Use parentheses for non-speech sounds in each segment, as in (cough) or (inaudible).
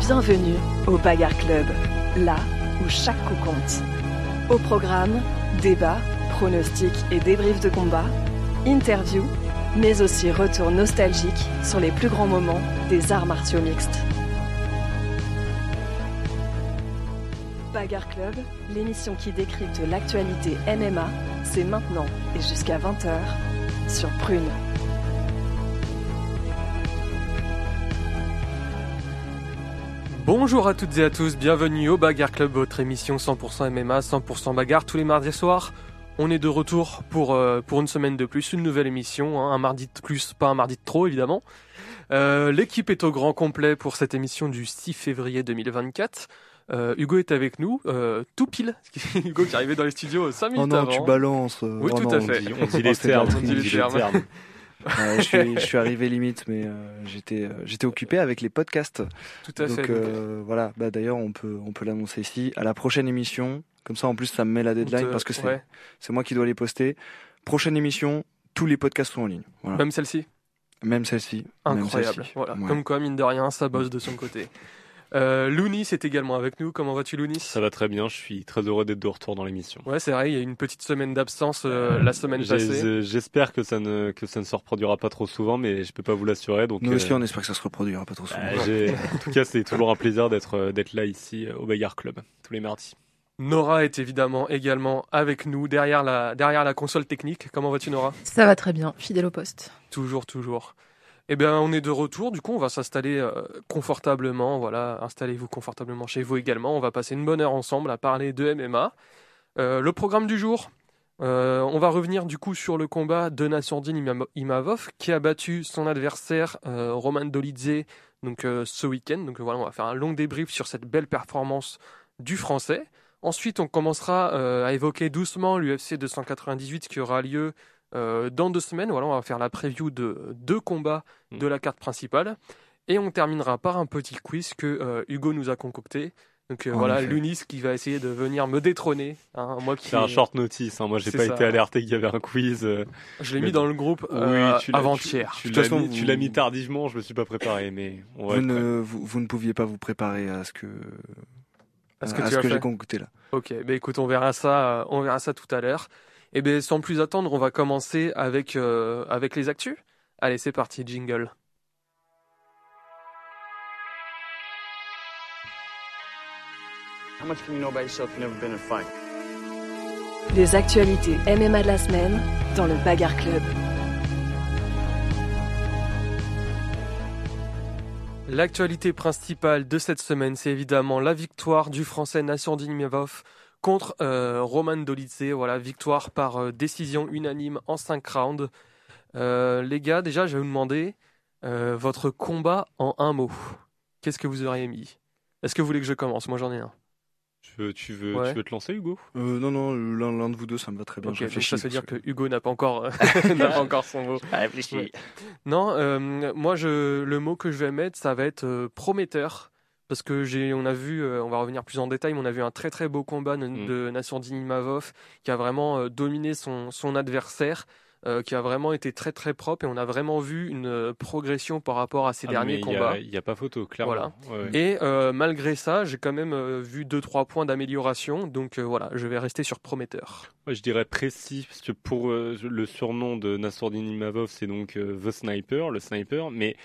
Bienvenue au Bagarre Club, là où chaque coup compte. Au programme, débats, pronostics et débriefs de combat, interviews, mais aussi retour nostalgique sur les plus grands moments des arts martiaux mixtes. Bagarre Club, l'émission qui décrypte l'actualité MMA, c'est maintenant et jusqu'à 20h sur Prune. Bonjour à toutes et à tous, bienvenue au Bagarre Club, votre émission 100% MMA, 100% bagarre tous les mardis soirs. On est de retour pour, euh, pour une semaine de plus, une nouvelle émission, hein, un mardi de plus, pas un mardi de trop évidemment. Euh, L'équipe est au grand complet pour cette émission du 6 février 2024. Euh, Hugo est avec nous, euh, tout pile. (laughs) Hugo qui est arrivé dans les studios 5 minutes oh non, avant. tu balances. euh, Oui, oh tout non, à on fait. dit- On (laughs) dit les c'est termes. on dit les termes. Je, suis, je suis arrivé limite, mais euh, j'étais euh, j'étais occupé avec les podcasts. Tout à Donc fait. euh, voilà, bah, d'ailleurs on peut on peut l'annoncer ici à la prochaine émission. Comme ça en plus ça me met la deadline te- parce que c'est ouais. c'est moi qui dois les poster. Prochaine émission, tous les podcasts sont en ligne. Voilà. Même celle-ci. Même celle-ci. même Incroyable. celle-ci. Voilà. Ouais. Comme quoi, mine de rien, ça bosse de son côté. Euh, Lounis est également avec nous. Comment vas-tu, Lounis? Ça va très bien, je suis très heureux d'être de retour dans l'émission. Ouais, c'est vrai, il y a eu une petite semaine d'absence euh, la semaine passée. J'espère que ça ne que ça ne se reproduira pas trop souvent, mais je peux pas vous l'assurer. Donc, Nous aussi euh, on espère que ça se reproduira pas trop souvent. bah, j'ai- (laughs) en tout cas, c'est toujours un plaisir d'être d'être là ici au Bagarre Club tous les mardis. Nora est évidemment également avec nous derrière la, derrière la console technique. Comment vas-tu, Nora? Ça va très bien, fidèle au poste. Toujours, toujours. Eh bien, on est de retour. Du coup, on va s'installer euh, confortablement. Voilà, installez-vous confortablement chez vous également. On va passer une bonne heure ensemble à parler de MMA. Euh, le programme du jour. euh, on va revenir du coup sur le combat de Nassourdine Imam- Imavov qui a battu son adversaire Roman Dolidze donc ce week-end. Donc voilà, on va faire un long débrief sur cette belle performance du Français. Ensuite, on commencera à évoquer doucement l'UFC 298 qui aura lieu euh, dans deux semaines. Voilà, on va faire la preview de deux combats de la carte principale. Et on terminera par un petit quiz que euh, Hugo nous a concocté. Donc euh, voilà. Lunis qui va essayer de venir me détrôner. hein, moi qui C'est un short notice. Hein. Moi, j'ai pas ça. été alerté qu'il y avait un quiz. euh. Je l'ai mis dans le groupe Oui, euh, tu l'as- avant-hier. Tu, tu De l'as toute façon, mis, tu vous- l'as mis tardivement. Je me suis pas préparé, mais on va Vous ne, vous, vous ne pouviez pas vous préparer à ce que, À ce que j'ai concocté là. Ok, bah écoute, on verra ça, on verra ça tout à l'heure. Et ben sans plus attendre, on va commencer avec euh, avec les actus. Allez, c'est parti, jingle. How much can you know about yourself if you've never been in a fight? Les actualités MMA de la semaine dans le Bagarre Club. L'actualité principale de cette semaine, c'est évidemment la victoire du Français Nassourdine Imavov contre euh, Roman Dolidze. Voilà, victoire par euh, décision unanime en 5 rounds. Euh, les gars, déjà, je vais vous demander euh, votre combat en un mot. Qu'est-ce que vous auriez mis? Est-ce que vous voulez que je commence? Moi, j'en ai un. Tu veux, tu veux, Ouais. tu veux te lancer, Hugo? Euh, non, non, l'un l'un de vous deux, ça me va très bien. Ok, je donc réfléchis, ça veut dire que Hugo n'a pas encore, (laughs) (laughs) n'a pas encore son mot. Ouais. Non, euh, moi je, le mot que je vais mettre, ça va être euh, prometteur, parce que j'ai, on a vu, euh, on va revenir plus en détail, mais on a vu un très très beau combat de, Mm. de Nassourdine Imavov qui a vraiment euh, dominé son, son adversaire, euh, qui a vraiment été très très propre, et on a vraiment vu une progression par rapport à ses Ah, derniers a- combats. Il n'y a, pas photo, clairement. Ouais, ouais. Et euh, malgré ça, j'ai quand même euh, vu deux trois points d'amélioration, donc voilà, je vais rester sur prometteur. Moi, je dirais précis, parce que pour le surnom de Nassourdine Imavov, c'est donc The Sniper, le sniper, mais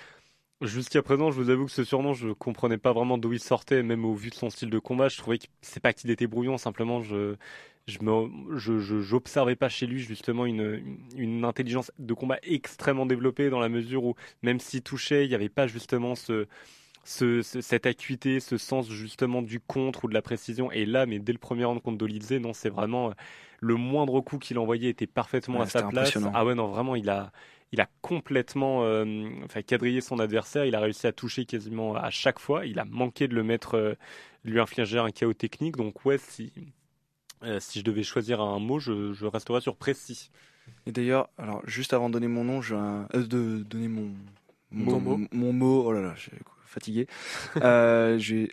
jusqu'à présent, je vous avoue que ce surnom, je comprenais pas vraiment d'où il sortait, même au vu de son style de combat, je trouvais que c'est pas qu'il était brouillon, simplement je je pas chez lui justement une une intelligence de combat extrêmement développée dans la mesure où même s'il touchait, il n'y avait pas justement ce ce, ce- cette acuité, ce sens justement du contre ou de la précision. Et là, mais dès le premier round contre Dolidze, non, c'est vraiment euh, le moindre coup qu'il envoyait était parfaitement Ouais, à sa place. Ah ouais, non, vraiment, il a, il a complètement euh, enfin, quadrillé son adversaire. Il a réussi à toucher quasiment à chaque fois. Il a manqué de le mettre, euh, de lui infliger un chaos technique. Donc ouais, si, euh, si je devais choisir un mot, je, je resterais sur précis. Et d'ailleurs, alors juste avant de donner mon nom, je, euh, de donner mon Ton mot. mon mot, oh là là, suis fatigué. euh, (laughs) je vais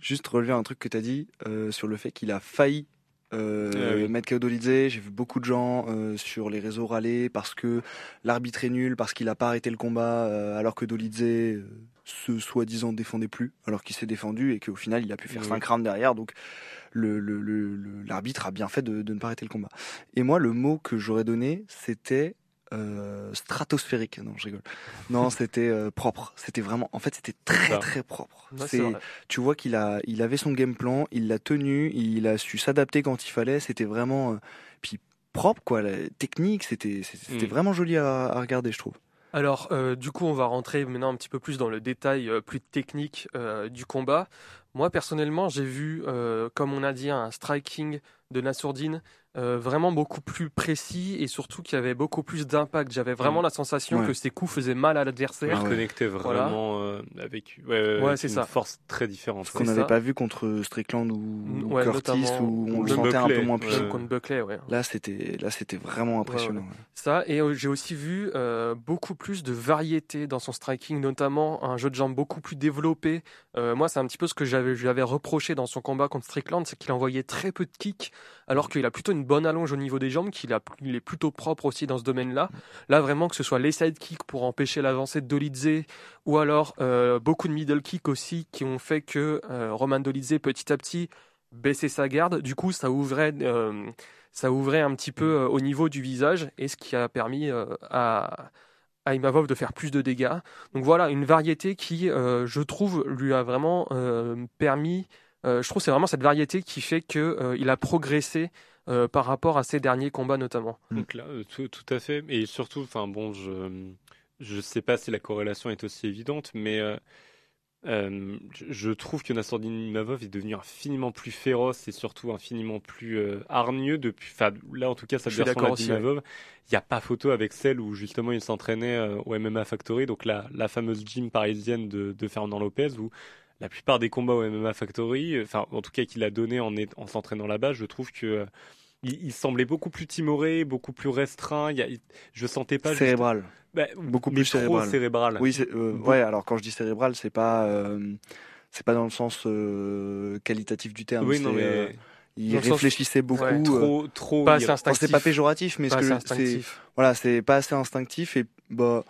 juste relever un truc que tu as dit euh, sur le fait qu'il a failli euh, Ah oui. mettre KO Dolidze. J'ai vu beaucoup de gens euh, sur les réseaux râler parce que l'arbitre est nul, parce qu'il a pas arrêté le combat alors que Dolidze se soi-disant défendait plus, alors qu'il s'est défendu et qu'au final il a pu faire Oui. 5 rounds derrière. Donc le- le- le- le- l'arbitre a bien fait de, de ne pas arrêter le combat. Et moi, le mot que j'aurais donné, c'était euh, stratosphérique. Non, je rigole. Non, (laughs) c'était euh, propre. C'était vraiment, en fait, c'était très très propre. Ouais, C'est- tu vois qu'il a, il avait son game plan, il l'a tenu, il a su s'adapter quand il fallait. C'était vraiment, euh, puis propre quoi, la technique. C'était, c'était Mm. vraiment joli à, à regarder, je trouve. Alors, euh, du coup, on va rentrer maintenant un petit peu plus dans le détail euh, plus technique euh, du combat. Moi, personnellement, j'ai vu, comme on a dit, un striking de Nassourdine euh, vraiment beaucoup plus précis et surtout qui avait beaucoup plus d'impact. J'avais vraiment Mm. la sensation Ouais. que ses coups faisaient mal à Il l'adversaire. Ah ouais. connectait Voilà. vraiment euh, avec, ouais, ouais, Ouais, avec c'est une ça. force très différente. Ce qu'on n'avait pas vu contre Strickland ou, ou Ouais, Curtis où on Ou le sentait un peu moins puissant. Même contre Buckley, ouais. Là, c'était, là, c'était vraiment impressionnant. Ça, et euh, j'ai aussi vu euh, beaucoup plus de variété dans son striking, notamment un jeu de jambes beaucoup plus développé. Euh, moi, c'est un petit peu ce que j'avais, je lui avais reproché dans son combat contre Strickland, c'est qu'il envoyait très peu de kicks, alors qu'il a plutôt une bonne allonge au niveau des jambes, qu'il il est plutôt propre aussi dans ce domaine-là. Là, vraiment, que ce soit les side kicks pour empêcher l'avancée de Dolidze, ou alors euh, beaucoup de middle kicks aussi, qui ont fait que euh, Roman Dolidze, petit à petit, baissait sa garde. Du coup, ça ouvrait... euh, ça ouvrait un petit peu euh, au niveau du visage et ce qui a permis à, à Imavov de faire plus de dégâts. Donc voilà, une variété qui, je trouve, lui a vraiment permis. je trouve c'est vraiment cette variété qui fait que il a progressé euh, par rapport à ses derniers combats notamment. Donc là, euh, tout, tout à fait. Et surtout, enfin bon, je je sais pas si la corrélation est aussi évidente, mais euh, euh, je- trouve que Nassourdine Imavov est devenu infiniment plus féroce et surtout infiniment plus euh, hargneux depuis. Enfin, là en tout cas, Je suis version d'accord de aussi, ouais. Imavov, il n'y a pas photo avec celle où justement il s'entraînait euh, au MMA Factory, donc la, la fameuse gym parisienne de, de Fernand Lopez où la plupart des combats au MMA Factory, enfin en tout cas qu'il a donné en, en s'entraînant là-bas, je trouve que euh, il, il semblait beaucoup plus timoré, beaucoup plus restreint. Il y a, il- je sentais pas juste- Cérébral. bah, Beaucoup mais plus trop cérébral. cérébral. Oui, c'est, euh, Bon. ouais. Alors quand je dis cérébral, c'est pas, euh, c'est pas dans le sens euh, qualitatif du terme. Oui, non, mais euh, il dans le sens- réfléchissait beaucoup. Ouais, trop, trop. Pas assez instinctif. c'est pas péjoratif, mais Pas ce que c'est, voilà, c'est pas assez instinctif et bah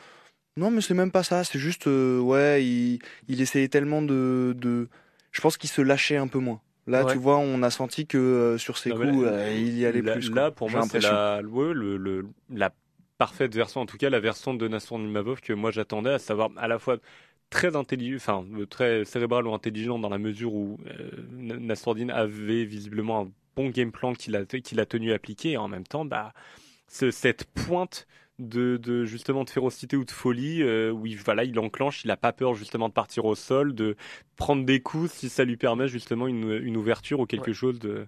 non, mais c'est même pas ça. C'est juste, euh, ouais, il, il essayait tellement de, de, je pense qu'il se lâchait un peu moins. Là, Ouais. tu vois, on a senti que euh, sur ses Non, coups, là- euh, il y allait là, plus. quoi. Là, pour moi, c'est la, ouais, le, le- la parfaite version, en tout cas la version de Nassour Nimavov que moi j'attendais, à savoir à la fois très intelligent, enfin euh, très cérébral ou intelligent dans la mesure où euh, Nassourdine avait visiblement un bon game plan qu'il a, qu'il a tenu à appliquer, et en même temps, bah, ce- cette pointe de, de justement de férocité ou de folie euh, où il, voilà, il enclenche, il a pas peur justement de partir au sol, de prendre des coups si ça lui permet justement une, une ouverture ou quelque Ouais. chose de,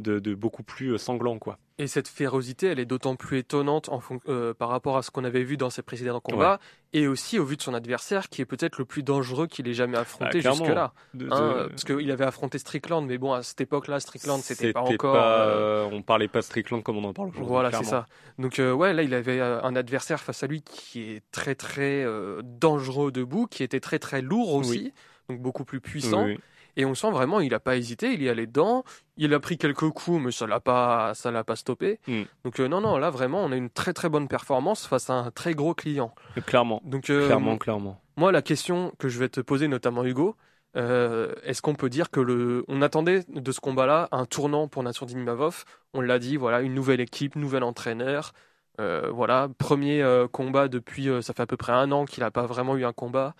de, de beaucoup plus euh, sanglant quoi. Et cette férocité, elle est d'autant plus étonnante en euh, par rapport à ce qu'on avait vu dans ses précédents combats, et aussi au vu de son adversaire, qui est peut-être le plus dangereux qu'il ait jamais affronté Ah, jusque-là. De- Hein, parce qu'il avait affronté Strickland, mais bon, à cette époque-là, Strickland, c'était pas encore. pas, euh, on parlait pas Strickland comme on en parle aujourd'hui. Voilà, c'est ça. Donc euh, ouais, là, il avait euh, un adversaire face à lui qui est très très dangereux debout, qui était très très lourd aussi, Oui. donc beaucoup plus puissant. Oui, oui. Et on sent vraiment, il a pas hésité, il y allait dedans. Il a pris quelques coups, mais ça l'a pas, ça l'a pas stoppé. Mm. Donc euh, non, non, là vraiment, on a une très très bonne performance face à un très gros client. Clairement, Donc euh, clairement, clairement. moi, la question que je vais te poser, notamment Hugo, euh, est-ce qu'on peut dire que le, on attendait de ce combat-là un tournant pour Nassourdine Imavov On l'a dit, voilà, une nouvelle équipe, nouvel entraîneur. Euh, voilà, premier euh, combat depuis, euh, ça fait à peu près un an qu'il n'a pas vraiment eu un combat.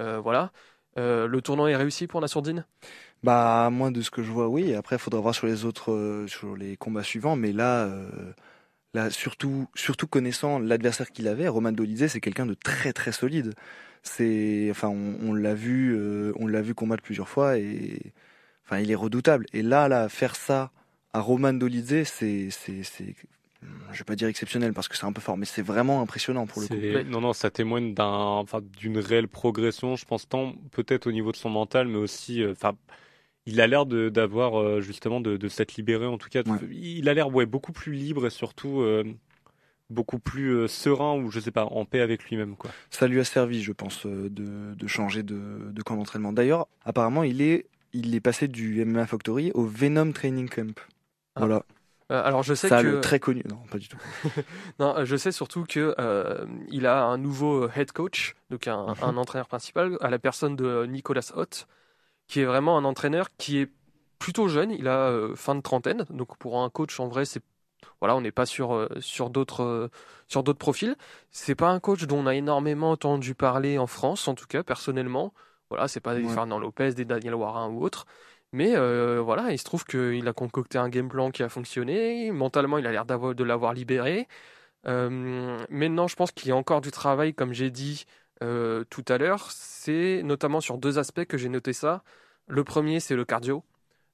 Euh, voilà. Euh, le tournant est réussi pour Nassourdine? Bah, moi, de ce que je vois, oui. Après, il faudra voir sur les autres, euh, sur les combats suivants. Mais là, euh, là surtout, surtout connaissant l'adversaire qu'il avait, Roman Dolidze, c'est quelqu'un de très très solide. C'est, enfin, on, on l'a vu, on l'a vu combattre plusieurs fois et, enfin, il est redoutable. Et là, là, faire ça à Roman Dolidze, c'est, c'est, c'est, je vais pas dire exceptionnel parce que c'est un peu fort, mais c'est vraiment impressionnant pour le coup. Non, non, ça témoigne d'un, enfin, d'une réelle progression. Je pense tant peut-être au niveau de son mental, mais aussi, euh, enfin, il a l'air de- d'avoir euh, justement de, de s'être libéré. En tout cas, Ouais. il a l'air ouais beaucoup plus libre et surtout euh, beaucoup plus euh, serein ou je sais pas, en paix avec lui-même quoi. ça lui a servi, je pense, euh, de, de changer de, de camp d'entraînement. D'ailleurs, apparemment, il est, il est passé du MMA Factory au Venom Training Camp. Ah. Voilà. Euh, alors je sais Ça, que le très connu. Non, pas du tout. (laughs) non, je sais surtout que euh, il a un nouveau head coach, donc un, Mhm. un entraîneur principal, à la personne de Nicolas Hott, qui est vraiment un entraîneur qui est plutôt jeune. Il a euh, fin de trentaine, donc pour un coach en vrai, c'est voilà, on n'est pas sur euh, sur d'autres euh, sur d'autres profils. C'est pas un coach dont on a énormément entendu parler en France, en tout cas personnellement. Voilà, c'est pas des Ouais. Fernand Lopez, des Daniel Warin ou autres. Mais euh, voilà, il se trouve qu'il a concocté un game plan qui a fonctionné. Mentalement, il a l'air de l'avoir libéré. Euh, maintenant, je pense qu'il y a encore du travail, comme j'ai dit euh, tout à l'heure. C'est notamment sur deux aspects que j'ai noté ça. Le premier, c'est le cardio.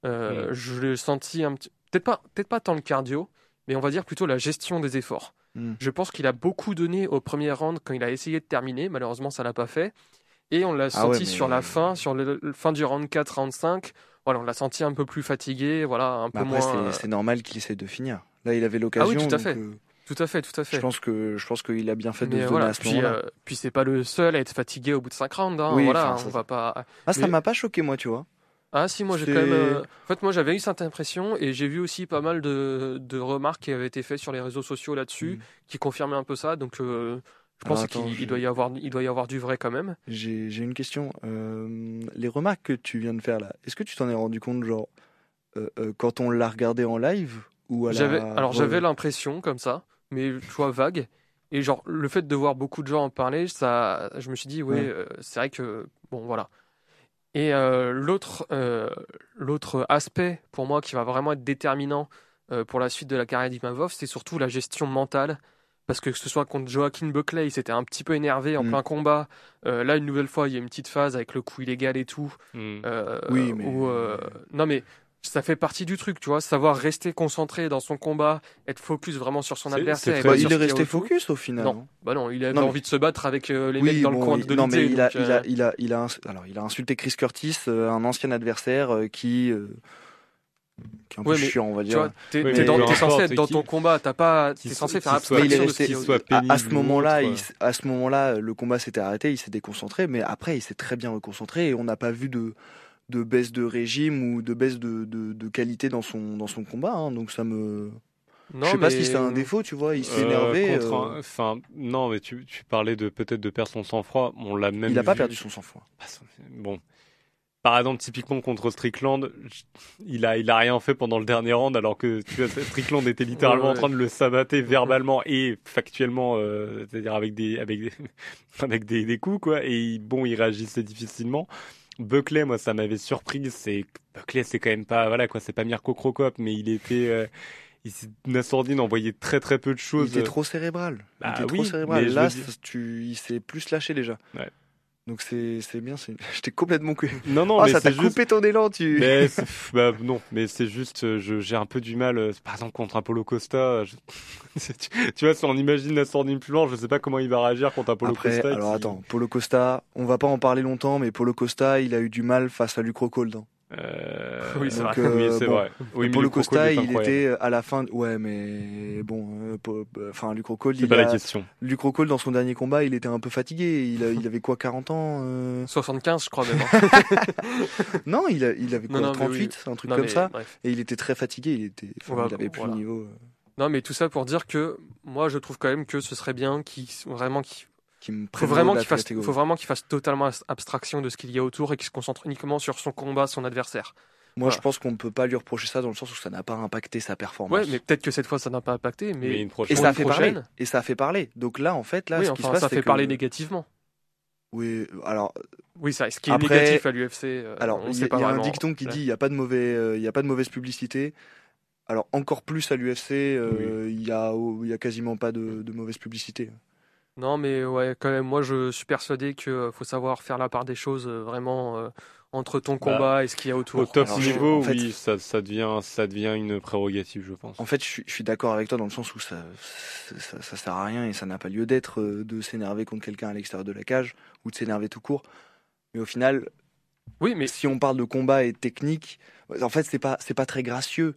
Euh, Mm. Je l'ai senti un petit, peut-être pas, peut-être pas tant le cardio, mais on va dire plutôt la gestion des efforts. Mm. Je pense qu'il a beaucoup donné au premier round quand il a essayé de terminer. Malheureusement, ça l'a pas fait. Et on l'a Ah senti ouais, mais- sur la fin, sur le, le fin du round 4, round 5. Voilà, on l'a senti un peu plus fatigué, voilà, un peu Mais après, moins. euh, c'est- normal qu'il essaie de finir. Là, il avait l'occasion. tout à fait. euh, Tout à fait, tout à fait. je pense que je pense qu'il a bien fait de se voilà, donner à ce puis, moment-là. euh, puis c'est pas le seul à être fatigué au bout de 5 rounds. Hein, Oui, voilà, enfin, ça, on ça- va pas. Ah, ça mais- m'a pas choqué, moi, tu vois. Ah si, moi j'ai quand même. euh, En fait, moi j'avais eu cette impression et j'ai vu aussi pas mal de, de remarques qui avaient été faites sur les réseaux sociaux là-dessus, Mm. qui confirmaient un peu ça. Donc euh, je pense qu'il je- doit y avoir, il doit y avoir du vrai quand même. J'ai une question. Euh, les remarques que tu viens de faire là, est-ce que tu t'en es rendu compte, genre, euh, euh, quand on l'a regardé en live ou à la... Alors j'avais l'impression comme ça, mais tu vois vague. Et genre le fait de voir beaucoup de gens en parler, ça, je me suis dit ouais, Ouais. c'est vrai que bon voilà. Et l'autre, l'autre aspect pour moi qui va vraiment être déterminant pour la suite de la carrière d'Imavov, c'est surtout la gestion mentale. Parce que que ce soit contre Joaquin Buckley, il s'était un petit peu énervé en Mm. plein combat. Euh, là, une nouvelle fois, il y a une petite phase avec le coup illégal et tout. Euh, Oui, mais- où, euh, non, mais ça fait partie du truc, tu vois, savoir rester concentré dans son combat, être focus vraiment sur son adversaire. pas Bah, sur il est resté focus au final. Non. hein. Bah non, il avait Non, mais- envie de se battre avec euh, les Oui, mecs dans bon, le coin il- de non, mais il a, donc, il a, il a, il a, ins- alors, il a insulté Chris Curtis, euh, un ancien adversaire euh, qui, euh, qui est un peu Ouais, chiant, on va Tu dire. Oui, peu t'es censé être dans ton combat, t'as pas, t'es censé faire abstraction de ce qui soit à, à pénible ce moment-là, à ce moment-là, le combat s'était arrêté, il s'est déconcentré, mais après, il s'est très bien reconcentré et on n'a pas vu de, de baisse de régime ou de baisse de, de, de qualité dans son, dans son combat. hein. donc ça me, Non, je sais pas mais- si c'est un défaut, tu vois. Il s'est Euh, énervé. euh, un- Enfin, non, mais tu, tu parlais de peut-être de perdre son sang-froid. On l'a même. il a pas perdu son sang-froid. Ah, ça- Bon. Par exemple, typiquement contre Strickland, il a, il a rien fait pendant le dernier round, alors que tu vois, Strickland était littéralement Ouais, en train de le sabater verbalement et factuellement, euh, c'est-à-dire avec des, avec des, (laughs) avec des, des coups, quoi. Et bon, il réagissait difficilement. Buckley, moi, ça m'avait surpris. C'est Buckley, c'est quand même pas, voilà, quoi, c'est pas Mirko Crocop, mais il était, euh, il, s'est- Nassourdine envoyait très très peu de Il choses. était trop cérébral. Bah il était trop oui, cérébral. mais je Là, tu, il s'est plus lâché déjà. Ouais. Donc c'est c'est bien. c'est- (laughs) Je t'ai complètement coupé. Non, non, Oh, mais ça t'a juste. coupé ton élan, tu. Mais bah, non, mais c'est juste, euh, j'ai un peu du mal. euh, Par exemple, contre Apollo Costa, je- (laughs) tu, tu vois, si on imagine la Sordine plus loin, je sais pas comment il va réagir contre Apollo Après, Costa. alors qui- attends, Polo Costa, on va pas en parler longtemps, mais Polo Costa, il a eu du mal face à Lucro Cold. Euh, Oui, c'est vrai. euh, oui, c'est bon, vrai. Oui, mais Polo le Costa, il était à la fin. Ouais, mais bon, euh, euh, enfin, C'est il pas la a... question. Lucro Cold, dans son dernier combat, il était un peu fatigué. Il, a- il avait quoi, 40 ans euh? 75, je crois même. hein. (laughs) Non, il, a- il avait quoi, Non, non, mais 38, un truc Non, comme mais ça. bref. Et il était très fatigué. Il était, enfin, il avait plus voilà. le niveau. euh, Non, mais tout ça pour dire que moi, je trouve quand même que ce serait bien qu'il vraiment qu'il qui me faut vraiment qu'il fasse, catégorie. faut vraiment qu'il fasse totalement abstraction de ce qu'il y a autour et qu'il se concentre uniquement sur son combat, son adversaire. Moi, Voilà. je pense qu'on ne peut pas lui reprocher ça dans le sens où ça n'a pas impacté sa performance. Ouais, mais peut-être que cette fois ça n'a pas impacté, mais, Mais une Et prochaine. pour ça a fait prochaine- parler. Et ça a fait parler. Donc là, en fait, là, oui, ce qui se passe, ça fait que- parler négativement. Oui, alors, Oui, ça, ce qui est Après- négatif à l'UFC, euh, alors, il y, a- un dicton qui Ouais. dit il n'y a pas de mauvais, euh, il y a pas de mauvaise publicité. Alors encore plus à l'UFC, euh, il y a, il y a quasiment pas de, de mauvaise publicité. Non, mais ouais, quand même, moi je suis persuadé qu'il faut savoir faire la part des choses euh, vraiment euh, entre ton Bah, combat et ce qu'il y a autour. Au top Alors, je- niveau, en fait- oui, ça, ça devient, ça devient une prérogative, je pense. En fait, je suis, je suis d'accord avec toi dans le sens où ça, ça, ça sert à rien et ça n'a pas lieu d'être euh, de s'énerver contre quelqu'un à l'extérieur de la cage ou de s'énerver tout court. Mais au final, Oui, mais si on parle de combat et de technique, en fait, c'est pas, c'est pas très gracieux.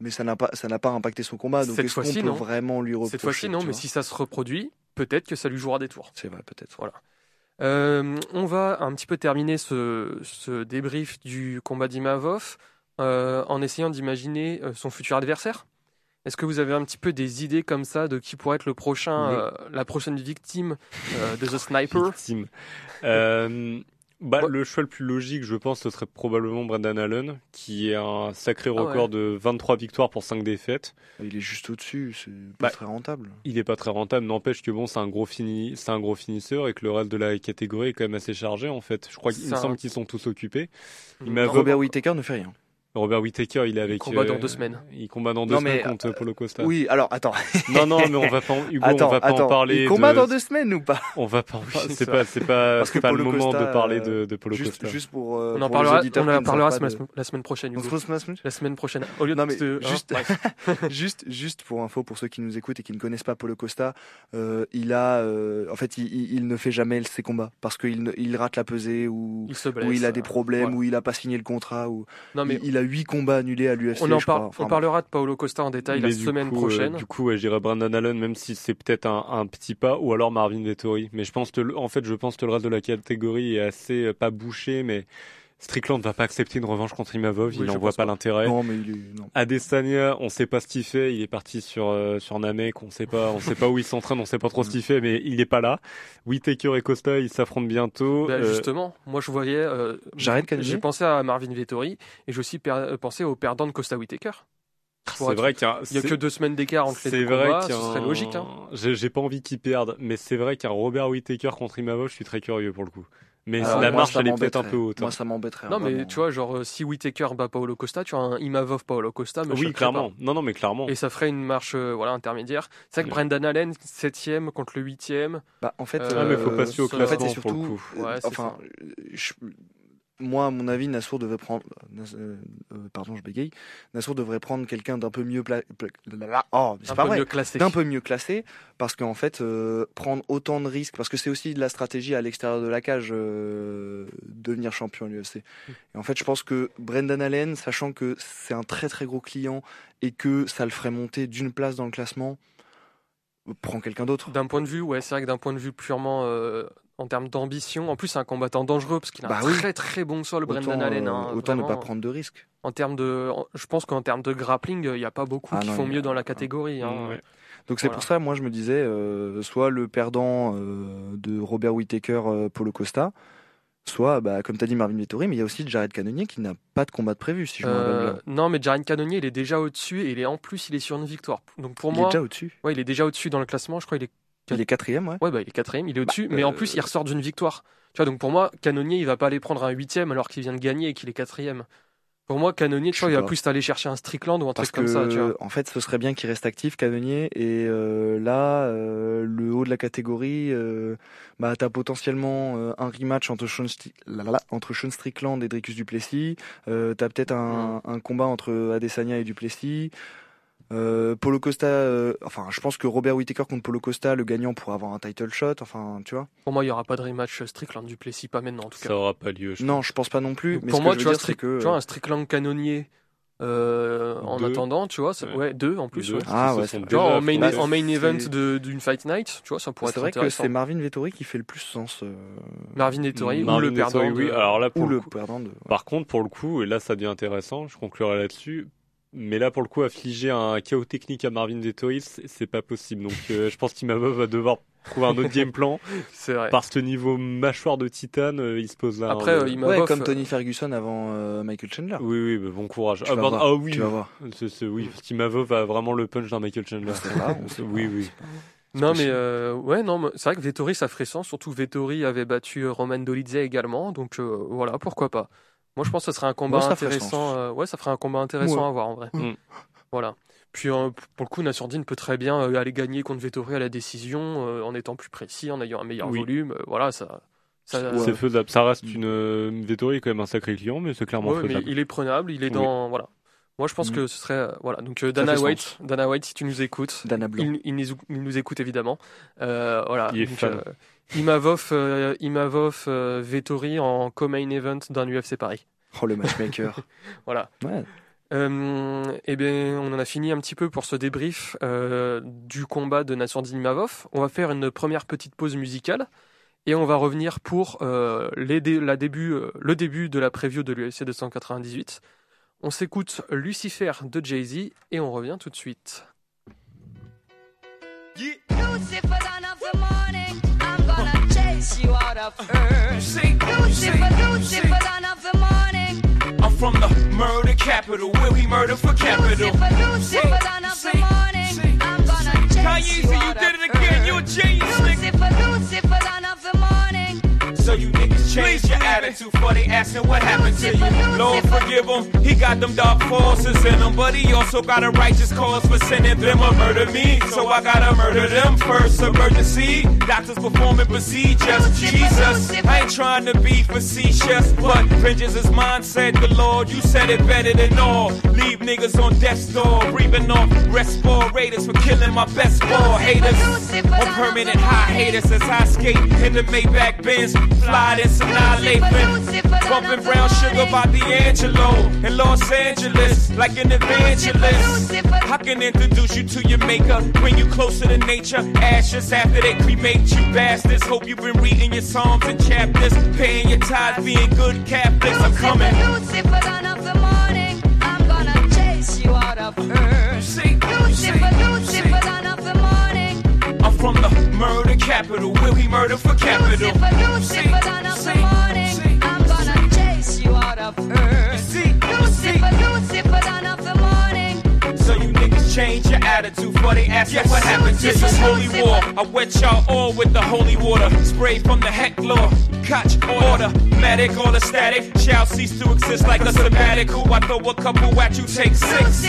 Mais ça n'a pas, ça n'a pas impacté son combat. Donc Cette est-ce qu'on fois-ci, peut non. vraiment lui reprocher cette fois-ci, non, mais si ça se reproduit, peut-être que ça lui jouera des tours. C'est vrai, peut-être. Voilà. Euh, on va un petit peu terminer ce, ce débrief du combat d'Imavov euh, en essayant d'imaginer euh, son futur adversaire. Est-ce que vous avez un petit peu des idées comme ça de qui pourrait être le prochain, Oui. euh, la prochaine victime de The Sniper? (laughs) Victime. Bah, Ouais. Le choix le plus logique, je pense, ce serait probablement Brendan Allen, qui a un sacré Ah record ouais. de 23 victoires pour 5 défaites. Il est juste au-dessus, c'est pas Bah, très rentable. Il est pas très rentable, n'empêche que bon, c'est un gros fini, c'est un gros finisseur et que le reste de la catégorie est quand même assez chargé en fait. Je crois qu'il me semble qu'ils sont tous occupés. Il Mm. m'a- Robert Whittaker ne fait rien. Robert Whittaker, il est avec. combat dans euh, deux semaines. Il combat dans deux Non, semaines mais, contre Polo Costa. Oui, alors attends. (laughs) Non, non, mais on va pas, en- Hugo, attends, on va pas attends. en parler. Il combat de- dans deux semaines ou pas? On va pas en parler. Oui, (laughs) C'est pas, c'est pas, Parce que c'est pas le Polo moment Costa, de parler euh, de, de Polo juste, Costa. juste pour, euh, On en parlera, on en parlera la semaine, la semaine prochaine. de- On se pose- La semaine prochaine? Au lieu Non, de mais te- hein, juste- (laughs) juste, juste pour info, pour ceux qui nous écoutent et qui ne connaissent pas Paulo Costa, euh, il a, euh, en fait, il, il- il ne fait jamais ses combats parce qu'il il rate la pesée ou, il il a des euh, problèmes ou il a pas signé le contrat ou Non mais il, il a huit combats annulés à l'UFC. on en. Enfin, on parlera de Paolo Costa en détail la semaine coup, euh, prochaine. du coup, ouais, je dirais Brandon Allen, même si c'est peut-être un, un petit pas, ou alors Marvin Vettori. Mais je pense que, en fait, je pense que le reste de la catégorie est assez euh, pas bouché, mais Strickland va pas accepter une revanche contre Imavov. Oui, il n'en voit pas pas. l'intérêt. Non, mais il est, non. Adesanya, on sait pas ce qu'il fait. Il est parti sur euh, sur Namek. On sait pas, on sait pas où il s'entraîne. On sait pas trop ce qu'il fait, mais il est pas là. Whitaker et Costa, ils s'affrontent bientôt. Bah, Euh, justement, moi je voyais. euh, Cannonier J'ai pensé à Marvin Vettori et j'ai aussi per- euh, pensé au perdant de Costa Whitaker. c'est vrai qu'il y a, que deux semaines d'écart entre les C'est deux vrai combats, qu'il ce y a serait logique. Hein. J'ai j'ai pas envie qu'il perde, mais c'est vrai qu'un Robert Whittaker contre Imavov, je suis très curieux pour le coup. Mais Alors, la Ah, moi, marche, elle est peut-être un peu haute. hein. Moi, ça m'embêterait. Non, hein, mais vraiment. tu vois, genre, euh, si Whitaker bat Paolo Costa, tu as un Imavov Paolo Costa, me oui, clairement. Non, non, mais clairement. Et ça ferait une marche euh, voilà, intermédiaire. C'est vrai que Ouais. Brendan Allen, 7ème contre le 8ème. Bah, en fait, Euh, Ah, mais faut pas se fier au ça- en fait, classement pour le coup. euh, Ouais, c'est enfin, je- moi, à mon avis, Nassour devait prendre, euh, euh, pardon, je bégaye. Nassour devrait prendre quelqu'un d'un peu mieux pla... Oh, c'est pas vrai. d'un peu mieux classé parce qu'en fait euh, prendre autant de risques parce que c'est aussi de la stratégie à l'extérieur de la cage euh, devenir champion à l'UFC et en fait je pense que Brendan Allen sachant que c'est un très très gros client et que ça le ferait monter d'une place dans le classement euh, prend quelqu'un d'autre D'un point de vue, ouais, c'est vrai que d'un point de vue purement euh, en termes d'ambition, en plus c'est un combattant dangereux parce qu'il a Bah un oui. très très bon sol, Brendan autant, Allen. euh, hein, autant ne pas prendre de risques En termes de, je pense qu'en termes de grappling, il n'y a pas beaucoup Ah qui non, font mieux dans la catégorie. hein. Mm, ouais. donc c'est Voilà. pour ça moi je me disais euh, soit le perdant euh, de Robert Whittaker euh, Paulo Costa soit bah, comme tu as dit Marvin Vettori mais il y a aussi Jared Cannonier qui n'a pas de combat de prévu si je me rappelle Euh, bien non, mais Jared Cannonier, il est déjà au-dessus et il est en plus, il est sur une victoire. Donc pour il moi, est déjà au-dessus ouais, il est déjà au-dessus dans le classement. Je crois qu'il est, il est quatrième ouais ouais, bah, il est quatrième, il est au-dessus. Bah, mais en euh, plus, il ressort d'une victoire. Tu vois, donc pour moi, Cannonier, il va pas aller prendre un huitième alors qu'il vient de gagner et qu'il est quatrième. Pour moi, Cannonier, tu vois, il va plus aller chercher un Strickland ou un Parce truc que, comme ça. Tu vois. en fait, ce serait bien qu'il reste actif, Cavenier. Et euh, là, euh, le haut de la catégorie, euh, bah, t'as potentiellement euh, un rematch entre Sean, Sti- là, là, là, entre Sean Strickland et Dricus Duplessis. Euh, t'as peut-être un, un combat entre Adesanya et Duplessis. Euh, Polo Costa, euh, enfin, je pense que Robert Whittaker contre Polo Costa, le gagnant pourrait avoir un title shot. Enfin, tu vois. Pour moi, il y aura pas de rematch Strickland Duplessis, pas maintenant en tout cas. Ça aura pas lieu. je Non, je pense pas non plus. Donc, mais pour ce moi, que je tu vois, dire, que tu vois, un Strickland Cannonier euh, en attendant, tu vois, ça- Ouais. ouais, deux en plus. Deux, ouais. Ah ouais, Genre en main, affrontés. en main event d'une Fight Night, tu vois, ça pourrait c'est être vrai que c'est Marvin Vettori qui fait le plus sens. euh, Marvin Ettori ou Marvin le Vettori, perdant. oui. de- Alors là, pour ou le le coup, perdant de. Par contre, pour le coup, et là ça devient intéressant, je conclurai là-dessus. Mais là, pour le coup, affliger un chaos technique à Marvin Vettori, c'est pas possible. Donc, euh, je pense qu'Imavov va devoir trouver un autre game plan. (laughs) C'est vrai. Parce que niveau mâchoire de titane, euh, il se pose là. Après, hein, euh, Ouais, Mavov, comme Tony Ferguson avant euh, Michael Chandler. Oui, oui, bah, bon courage. Tu Ah, vas pardon, voir, ah oui, Tu vas voir. C'est- c'est- oui, parce qu'Imavov a vraiment le punch d'un Michael Chandler. (laughs) Pas, oui, oui. Non, mais euh, ouais, non, c'est vrai que Vettori, ça ferait sens. Surtout que Vettori avait battu Roman Dolidze également. Donc euh, voilà, pourquoi pas. Moi, je pense que ce serait un combat intéressant. euh, ouais, ça ferait un combat intéressant Ouais. à voir en vrai. Mm. Voilà. Puis euh, pour le coup, Nassourdine peut très bien euh, aller gagner contre Vettori à la décision euh, en étant plus précis, en ayant un meilleur Oui. volume. euh, voilà, ça. ça Ouais. C'est faisable. Ça reste une. euh, Vettori est quand même un sacré client, mais c'est clairement Ouais, mais faisable. il est prenable, il est Oui. dans. Voilà. Moi, je pense Mm. que ce serait. euh, voilà. Donc, euh, Dana White, sens. Dana White, si tu nous écoutes, Dana Blanc. il, il nous, il nous écoute évidemment. Euh, voilà. Il est Donc, fan. Imavov, euh, Imavov euh, Vettori en co-main event d'un UFC Paris. Oh, le matchmaker. (laughs) Voilà. ouais. Euh, eh bien, on en a fini un petit peu pour ce débrief euh, du combat de Nassourdine Imavov. On va faire une première petite pause musicale et on va revenir pour euh, les dé- la début, le début de la preview de l'UFC 298. On s'écoute Lucifer de Jay-Z et on revient tout de suite. You out of earth. Lucifer, Lucifer, dawn of the morning, I'm from the murder capital, where we murder for capital. Lucifer, Lucifer, dawn of the morning, I'm gonna chase Kanye, you see, you out did it again. earth. You a genius. Lucifer, Lucifer, dawn of the morning. So you niggas change your attitude for they asking what happened to you. Lord forgive him, he got them dark forces in him, but he also got a righteous cause for sending them a murder me. So I gotta murder them first. Emergency, doctors performing procedures. Jesus, I ain't trying to be facetious, but vengeance is mine, said the Lord. You said it better than all. Leave niggas on death's door, breathing off respirators for killing my best ball haters. On permanent high haters as I skate in the Maybach Benz, fly this annihilation. Bumping brown sugar by D'Angelo in Los Angeles, like an evangelist. I can introduce you to your maker, bring you closer to nature. Ashes after they cremate you bastards. Hope you've been reading your psalms and chapters, paying your tithes, being good Catholics. I'm coming. Lucifer, dawn of the morning, I'm gonna chase you out of earth. Lucifer, Lucifer, of the morning, I'm from the murder capital. Will we murder for capital? Change your attitude for they ask you what happened to this is holy war. I wet y'all all with the holy water. Spray from the heck law. Catch order. Medic all the static. Shall cease to exist like a sabbatical. I throw a couple at you, take six.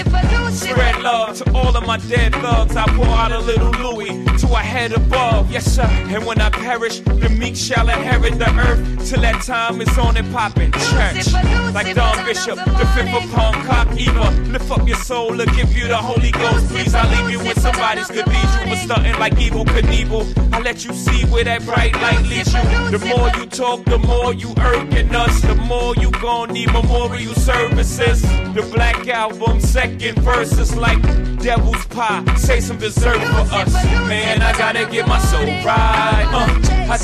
Spread love to all of my dead thugs. I pour out a little Louis to a head above. Yes, sir. And when I perish, the meek shall inherit the earth. Till that time is on and poppin'. Church. Like Don Bishop, the fifth upon cock Eva. Lift up your soul to give you the Holy Ghost. Please, I leave you in somebody's cathedral. But stunting like evil Knievel. I let you see where that bright light leads you. The more you talk, the more you irking us. The more you gon' need memorial services. The Black Album, second verse is like devil's pie. Say some dessert for us. Man, I gotta get my soul right.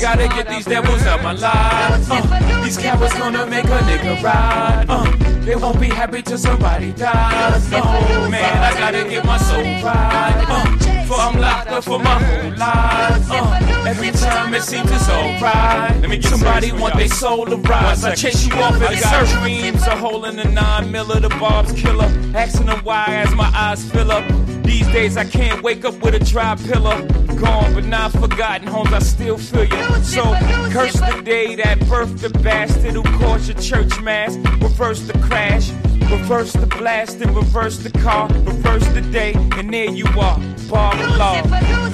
Gotta get these devils out my life. Uh, these cowards gonna make a nigga ride. Uh, they won't be happy till somebody dies. No, man, I gotta get my soul right. Uh, for I'm locked up for my whole life. Uh, every time it seems it's alright. Let me get somebody want their soul to rise. I chase you off at the dreams. A hole in the nine miller, the Bob's killer. Asking them why as my eyes fill up. These days I can't wake up with a dry pillow. Gone but not forgotten, homes I still feel you. So curse the day that birthed the bastard who caused your church mass. Reverse the crash. Reverse the blast and reverse the car, reverse the day, and there you are, Bob Law.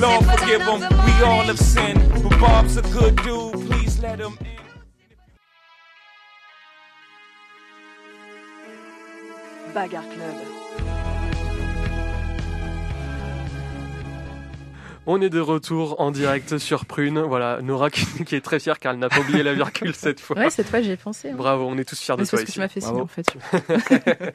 Lord forgive him, we all have sinned, but Bob's a good dude, please let him in. Bagarre Club. On est de retour en direct sur Prune. Voilà, Nora qui, (laughs) qui est très fière car elle n'a pas oublié la virgule (laughs) cette fois. Ouais, cette fois j'ai pensé. hein. Bravo, on est tous fiers de Mais C'est toi parce que tu m'as fait signe en fait. (laughs)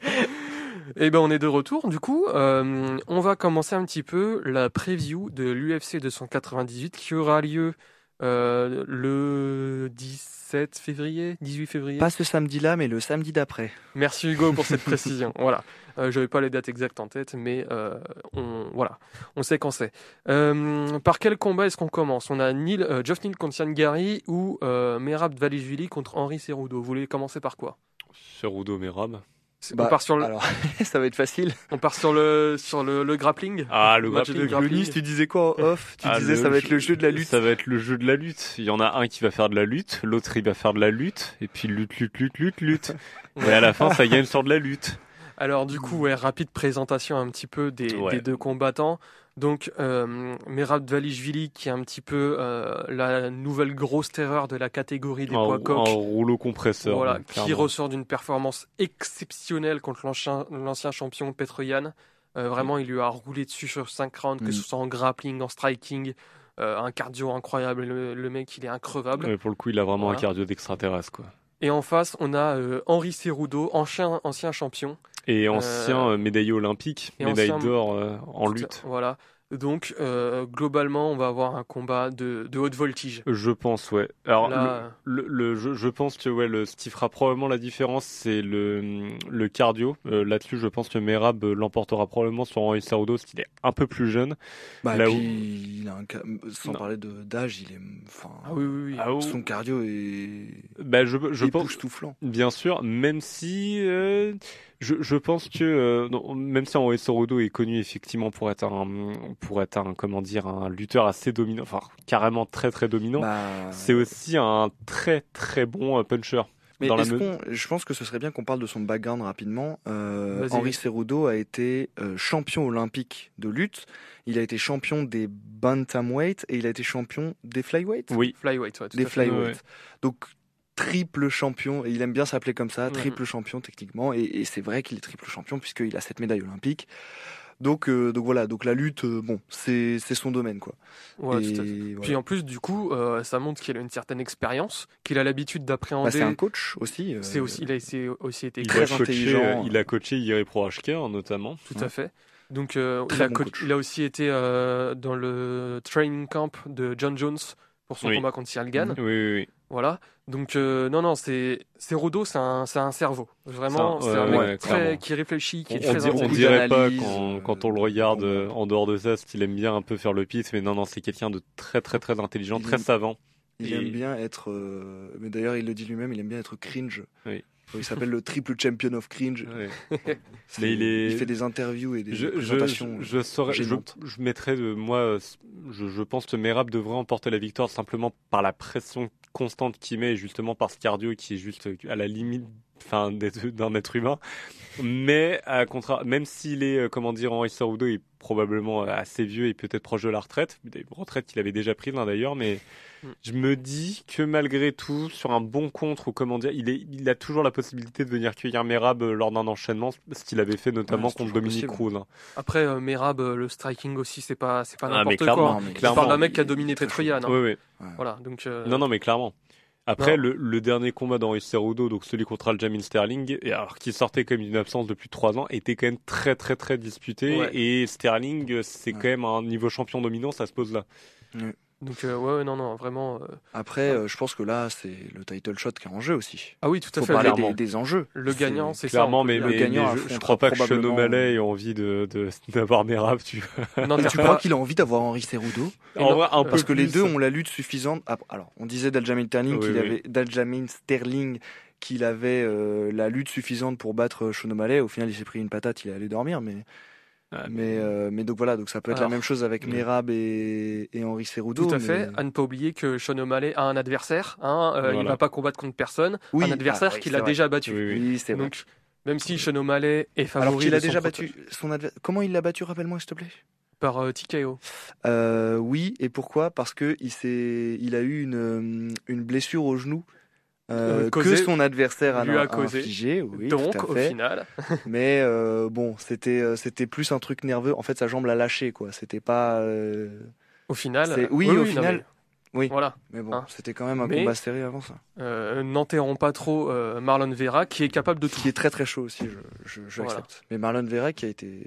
Et ben on est de retour. Du coup, euh, on va commencer un petit peu la preview de l'UFC 298 qui aura lieu euh, le 17 février, 18 février. Pas ce samedi-là, mais le samedi d'après. Merci Hugo pour cette précision. Voilà, euh, j'avais pas les dates exactes en tête, mais euh, on voilà, on sait quand c'est. Euh, par quel combat est-ce qu'on commence? On a Neil, euh, Geoff Neal contre Yann Gary ou euh, Merab Dvalishvili contre Henri Cerudo. Vous voulez commencer par quoi? Cerudo Merab. C'est- Bah, on part sur le, Alors, (laughs) ça va être facile. on part sur le sur le, le grappling? Ah, le Match de grappling. grappling. Louis, tu disais quoi en off? Tu Ah, disais ça va être le jeu de la lutte. Ça va être le jeu de la lutte. Il y en a un qui va faire de la lutte, l'autre il va faire de la lutte, et puis lutte, lutte, lutte, lutte, lutte. (laughs) Et à la fin, ça gagne sur de la lutte. Alors du coup, ouais, rapide présentation un petit peu des, Ouais. des deux combattants. Donc euh, Merab Dvalishvili qui est un petit peu euh, la nouvelle grosse terreur de la catégorie des poids en coqs. rouleau compresseur. Voilà, donc, qui ressort d'une performance exceptionnelle contre l'ancien champion Petroyan. Euh, vraiment, il lui a roulé dessus sur 5 rounds, que Mm. ce soit en grappling, en striking, euh, un cardio incroyable. Le, le mec, il est increvable. Ouais, pour le coup, il a vraiment Voilà. un cardio d'extraterrestre, quoi. Et en face, on a euh, Henri Cerudo, ancien, ancien champion. Et ancien euh, médaillé olympique, et médaille d'or euh, en lutte. Voilà. Donc, euh, globalement, on va avoir un combat de, de haute voltige. Je pense, ouais. Alors, Là, le, le- le- je, je pense que ouais, le, ce qui fera probablement la différence, c'est le, le cardio. Euh, Là-dessus, je pense que Merab euh, l'emportera probablement sur Henri Cerudo, parce qu'il est un peu plus jeune. Bah, Là puis, où- il a un ca- sans Non. parler d'âge, il est, enfin, ah oui, oui, oui. Ah, oh. son cardio est Bah, je, je pense. Bien sûr, même si euh, je, je pense que euh, non, même si Henri Cerudo est connu effectivement pour être un pour être un comment dire un lutteur assez dominant, enfin carrément très très dominant, Bah, c'est aussi un très très bon euh, puncher. Mais dans la est-ce me- qu'on- je pense que ce serait bien qu'on parle de son background rapidement. Euh. Henri Cerudo a été euh, champion olympique de lutte. Il a été champion des bantamweight et il a été champion des flyweight. Oui, Flyweight, ouais, tout des flyweight. ouais. Donc triple champion. Et il aime bien s'appeler comme ça, triple champion techniquement. Et, et c'est vrai qu'il est triple champion puisqu'il a cette médaille olympique. Donc, euh, donc voilà. Donc la lutte, euh, bon, c'est c'est son domaine quoi. Ouais, Et tout à fait. voilà. Puis en plus, du coup, euh, ça montre qu'il a une certaine expérience, qu'il a l'habitude Bah, d'appréhender. c'est un coach aussi. euh, C'est aussi, il a aussi, aussi été il très a coach, coaché, intelligent. euh, il a coaché Yuri Prohashka notamment. tout à fait. Donc, euh, il, a bon coach- coach. il a aussi été euh, dans le training camp de John Jones pour son Oui. combat contre Cyril Gann. Oui, oui, oui. Voilà. Donc, euh, non, non, c'est c'est Rodo, c'est un, c'est un cerveau. Vraiment, C'est un- mec ouais, très, qui réfléchit, qui On, est on très on intelligent. dirait pas d'analyse, quand, euh, quand on le regarde euh, en dehors de ça, qu'il aime bien un peu faire le pisse, mais non, non, c'est quelqu'un de très très très intelligent, Il très aime- savant. Il Et- aime bien être, euh, mais d'ailleurs il le dit lui-même, il aime bien être cringe. Oui. Il s'appelle le triple champion of cringe. Ouais. (laughs) C'est- Mais il est- fait des interviews et des Je, je, présentations. je, je saurais, je, gênantes. je mettrais de moi, je, je pense que Merab devrait emporter la victoire simplement par la pression constante qu'il met, et justement par ce cardio qui est juste à la limite, d'un être humain. Mais à contra, même s'il est, euh, comment dire, Henri Cerudo est probablement euh, assez vieux et peut-être proche de la retraite, des retraites qu'il avait déjà prise hein, d'ailleurs, mais Mm. je me dis que malgré tout, sur un bon contre ou comment dire, il, est, il a toujours la possibilité de venir cueillir Merab euh, lors d'un enchaînement, ce qu'il avait fait notamment contre Dominique. Cruz. hein. Après, euh, Merab, le striking aussi, c'est pas, c'est pas Ah, mais n'importe clairement, quoi. Non, mais clairement, parle d'un mec qui a dominé Petroyan. hein. Oui, oui. Voilà, donc. euh, Non, non, mais clairement. Après, le, le dernier combat d'Henri Cerudo, donc celui contre Aljamain Sterling, alors qui sortait comme d'une absence depuis trois ans, était quand même très très très disputé. Ouais. Et Sterling, euh, c'est Ouais. quand même un niveau champion dominant, ça se pose là. Donc, euh, ouais, ouais, non, non, vraiment. euh, Après, euh, je pense que là, c'est le title shot qui est en jeu aussi. Ah oui, tout à Faut fait. parler des, des enjeux. Le gagnant, c'est. Clairement, mais, mais, gagnant mais je, crois pas que Sean O'Malley ait envie de (laughs) d'avoir Merab, tu vois. Non, tu crois qu'il a envie d'avoir Henri Cerudo En vrai, un parce peu Parce que les deux ont la lutte suffisante. Ah, Alors, on disait d'Aljamain Sterling Oui, qu'il oui. avait Sterling qu'il avait euh, la lutte suffisante pour battre Sean O'Malley. Au final, il s'est pris une patate, il est allé dormir. Mais Ah, mais euh, mais donc voilà, donc ça peut être Alors, la même chose avec oui. Merab et, et Henri Cerudo. Tout à mais- fait. À ne pas oublier que Sean O'Malley a un adversaire. Hein, euh, Il Voilà. va pas combattre contre personne. Oui, un adversaire ah, oui, qu'il a vrai. déjà battu. Oui, oui. Oui, c'est vrai. Donc, même si Sean O'Malley est favori Alors qu'il a déjà battu son adversaire. Comment il l'a battu Rappelle-moi, s'il te plaît? par euh, TKO. Euh, oui, et pourquoi? Parce que il s'est, il a eu une, euh, une blessure au genou euh, que son adversaire a, lui a a causé. infligé. Oui, Donc, tout à au final, (laughs) Mais euh, bon, c'était, euh, c'était plus un truc nerveux. En fait, sa jambe l'a lâché, quoi. C'était pas. euh, au final, oui, au final, mais- oui. Voilà. Mais bon, Hein. c'était quand même un Mais- combat serré avant ça. Euh, N'enterrons pas trop euh, Marlon Vera, qui est capable de tout. Qui est très très chaud aussi, je, je, je Voilà. accepte. Mais Marlon Vera qui a été.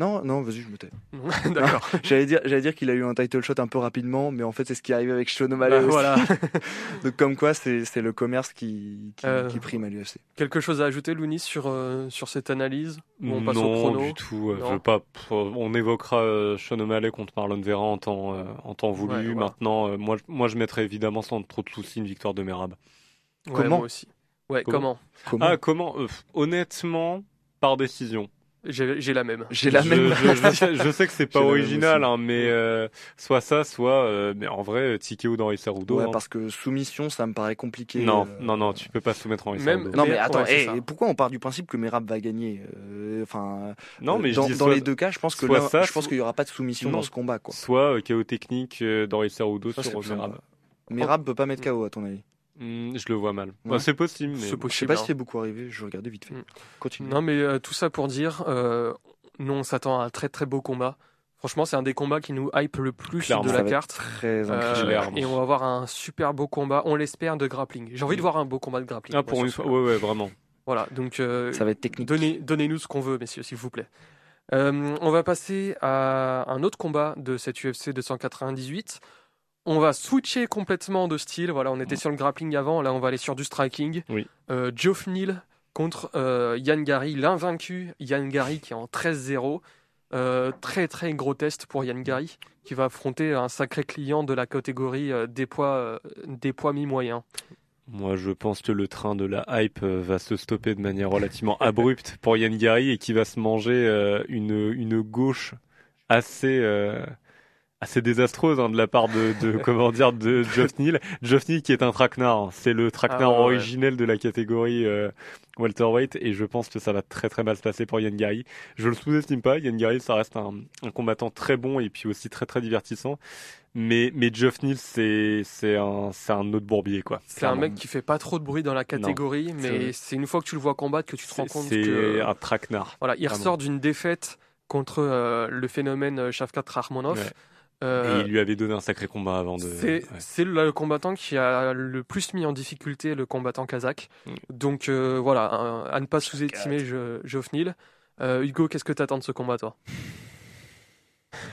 Non, non, vas-y, je me tais. (laughs) D'accord. J'allais dire, j'allais dire qu'il a eu un title shot un peu rapidement, mais en fait, c'est ce qui est arrivé avec Sean O'Malley Bah, aussi. voilà. (laughs) Donc, comme quoi, c'est c'est le commerce qui, qui, Euh, qui prime à l'UFC. Quelque chose à ajouter, Lounis, sur, euh, sur cette analyse? Ou on passe non, au chrono du tout. euh, Non. Je veux pas. On évoquera Sean O'Malley contre Marlon Vera en temps, euh, en temps voulu. Ouais. Maintenant, euh, moi, je- moi, je mettrais évidemment sans trop de soucis une victoire de Merab. Ouais, Comment? moi aussi. Ouais, Comment? comment, Comment? Ah, comment? Euh, Honnêtement, par décision. J'ai j'ai la même. J'ai la je, même. Je, je sais, je sais que c'est (laughs) pas même original, hein, mais euh, soit ça, soit. euh, mais en vrai, TKO dans Cerudo. Ouais, hein. parce que soumission, ça me paraît compliqué. Non, euh, non, non, tu peux pas soumettre en Même- Cerudo. Non, Mais- attends, ouais, eh, pourquoi on part du principe que Merab va gagner Euh, Enfin, Non, euh, mais dans, je dis dans soit, les deux cas, je pense que là, ça, je pense soit- qu'il y aura pas de soumission Non. dans ce combat, quoi. soit euh, KO technique euh, dans Ça, sur Merab. Merab peut pas mettre KO à ton avis Hmm, je le vois mal. Ouais. Bah, c'est possible, mais C'est Je sais possible. pas hein. si c'est beaucoup arrivé. Je regardais vite fait. Mm. Continue. Non, mais euh, tout ça pour dire, euh, nous, on s'attend à un très très beau combat. Franchement, c'est un des combats qui nous hype le plus Clairement. de la carte. Très Euh, et on va avoir un super beau combat, on l'espère, de grappling. J'ai envie de voir un beau combat de grappling. ah, pour une fois, ouais, ouais, vraiment. Voilà, donc euh, Ça va être technique. donnez, donnez-nous ce qu'on veut, messieurs, s'il vous plaît. Euh, on va passer à un autre combat de cette UFC 298. On va switcher complètement de style. Voilà, on était sur le grappling avant, là on va aller sur du striking. Oui. Euh, Geoff Neal contre euh, Yann Gary, l'invaincu Yann Gary qui est en 13-0. Euh, très très gros test pour Yann Gary qui va affronter un sacré client de la catégorie des poids, des poids mi-moyens. Moi, je pense que le train de la hype va se stopper de manière relativement (laughs) abrupte pour Yann Gary et qui va se manger une, une gauche assez, euh, assez désastreuse hein, de la part de, de (laughs) comment dire de Geoff Neal. Geoff Neal qui est un traquenard, hein. c'est le traquenard Ah ouais, ouais. originel de la catégorie euh, welterweight et je pense que ça va très très mal se passer pour Yann Gary. Je le sous-estime pas, Yann Gary ça reste un, un combattant très bon et puis aussi très très divertissant. Mais, mais Geoff Neal, c'est, c'est un, c'est un autre bourbier, quoi. C'est un mec qui fait pas trop de bruit dans la catégorie, mais c'est une fois que tu le vois combattre que tu te rends C'est- compte c'est que un traquenard. voilà, il vraiment. ressort d'une défaite contre euh, le phénomène euh, Shavkat Rakhmonov. Ouais. Euh, Et il lui avait donné un sacré combat avant de. C'est ouais. c'est le, le combattant qui a le plus mis en difficulté le combattant kazakh. Mm. Donc euh, voilà, un- à ne pas sous-estimer Je- Geoff Neal. Euh, Hugo, qu'est-ce que t'attends de ce combat, toi?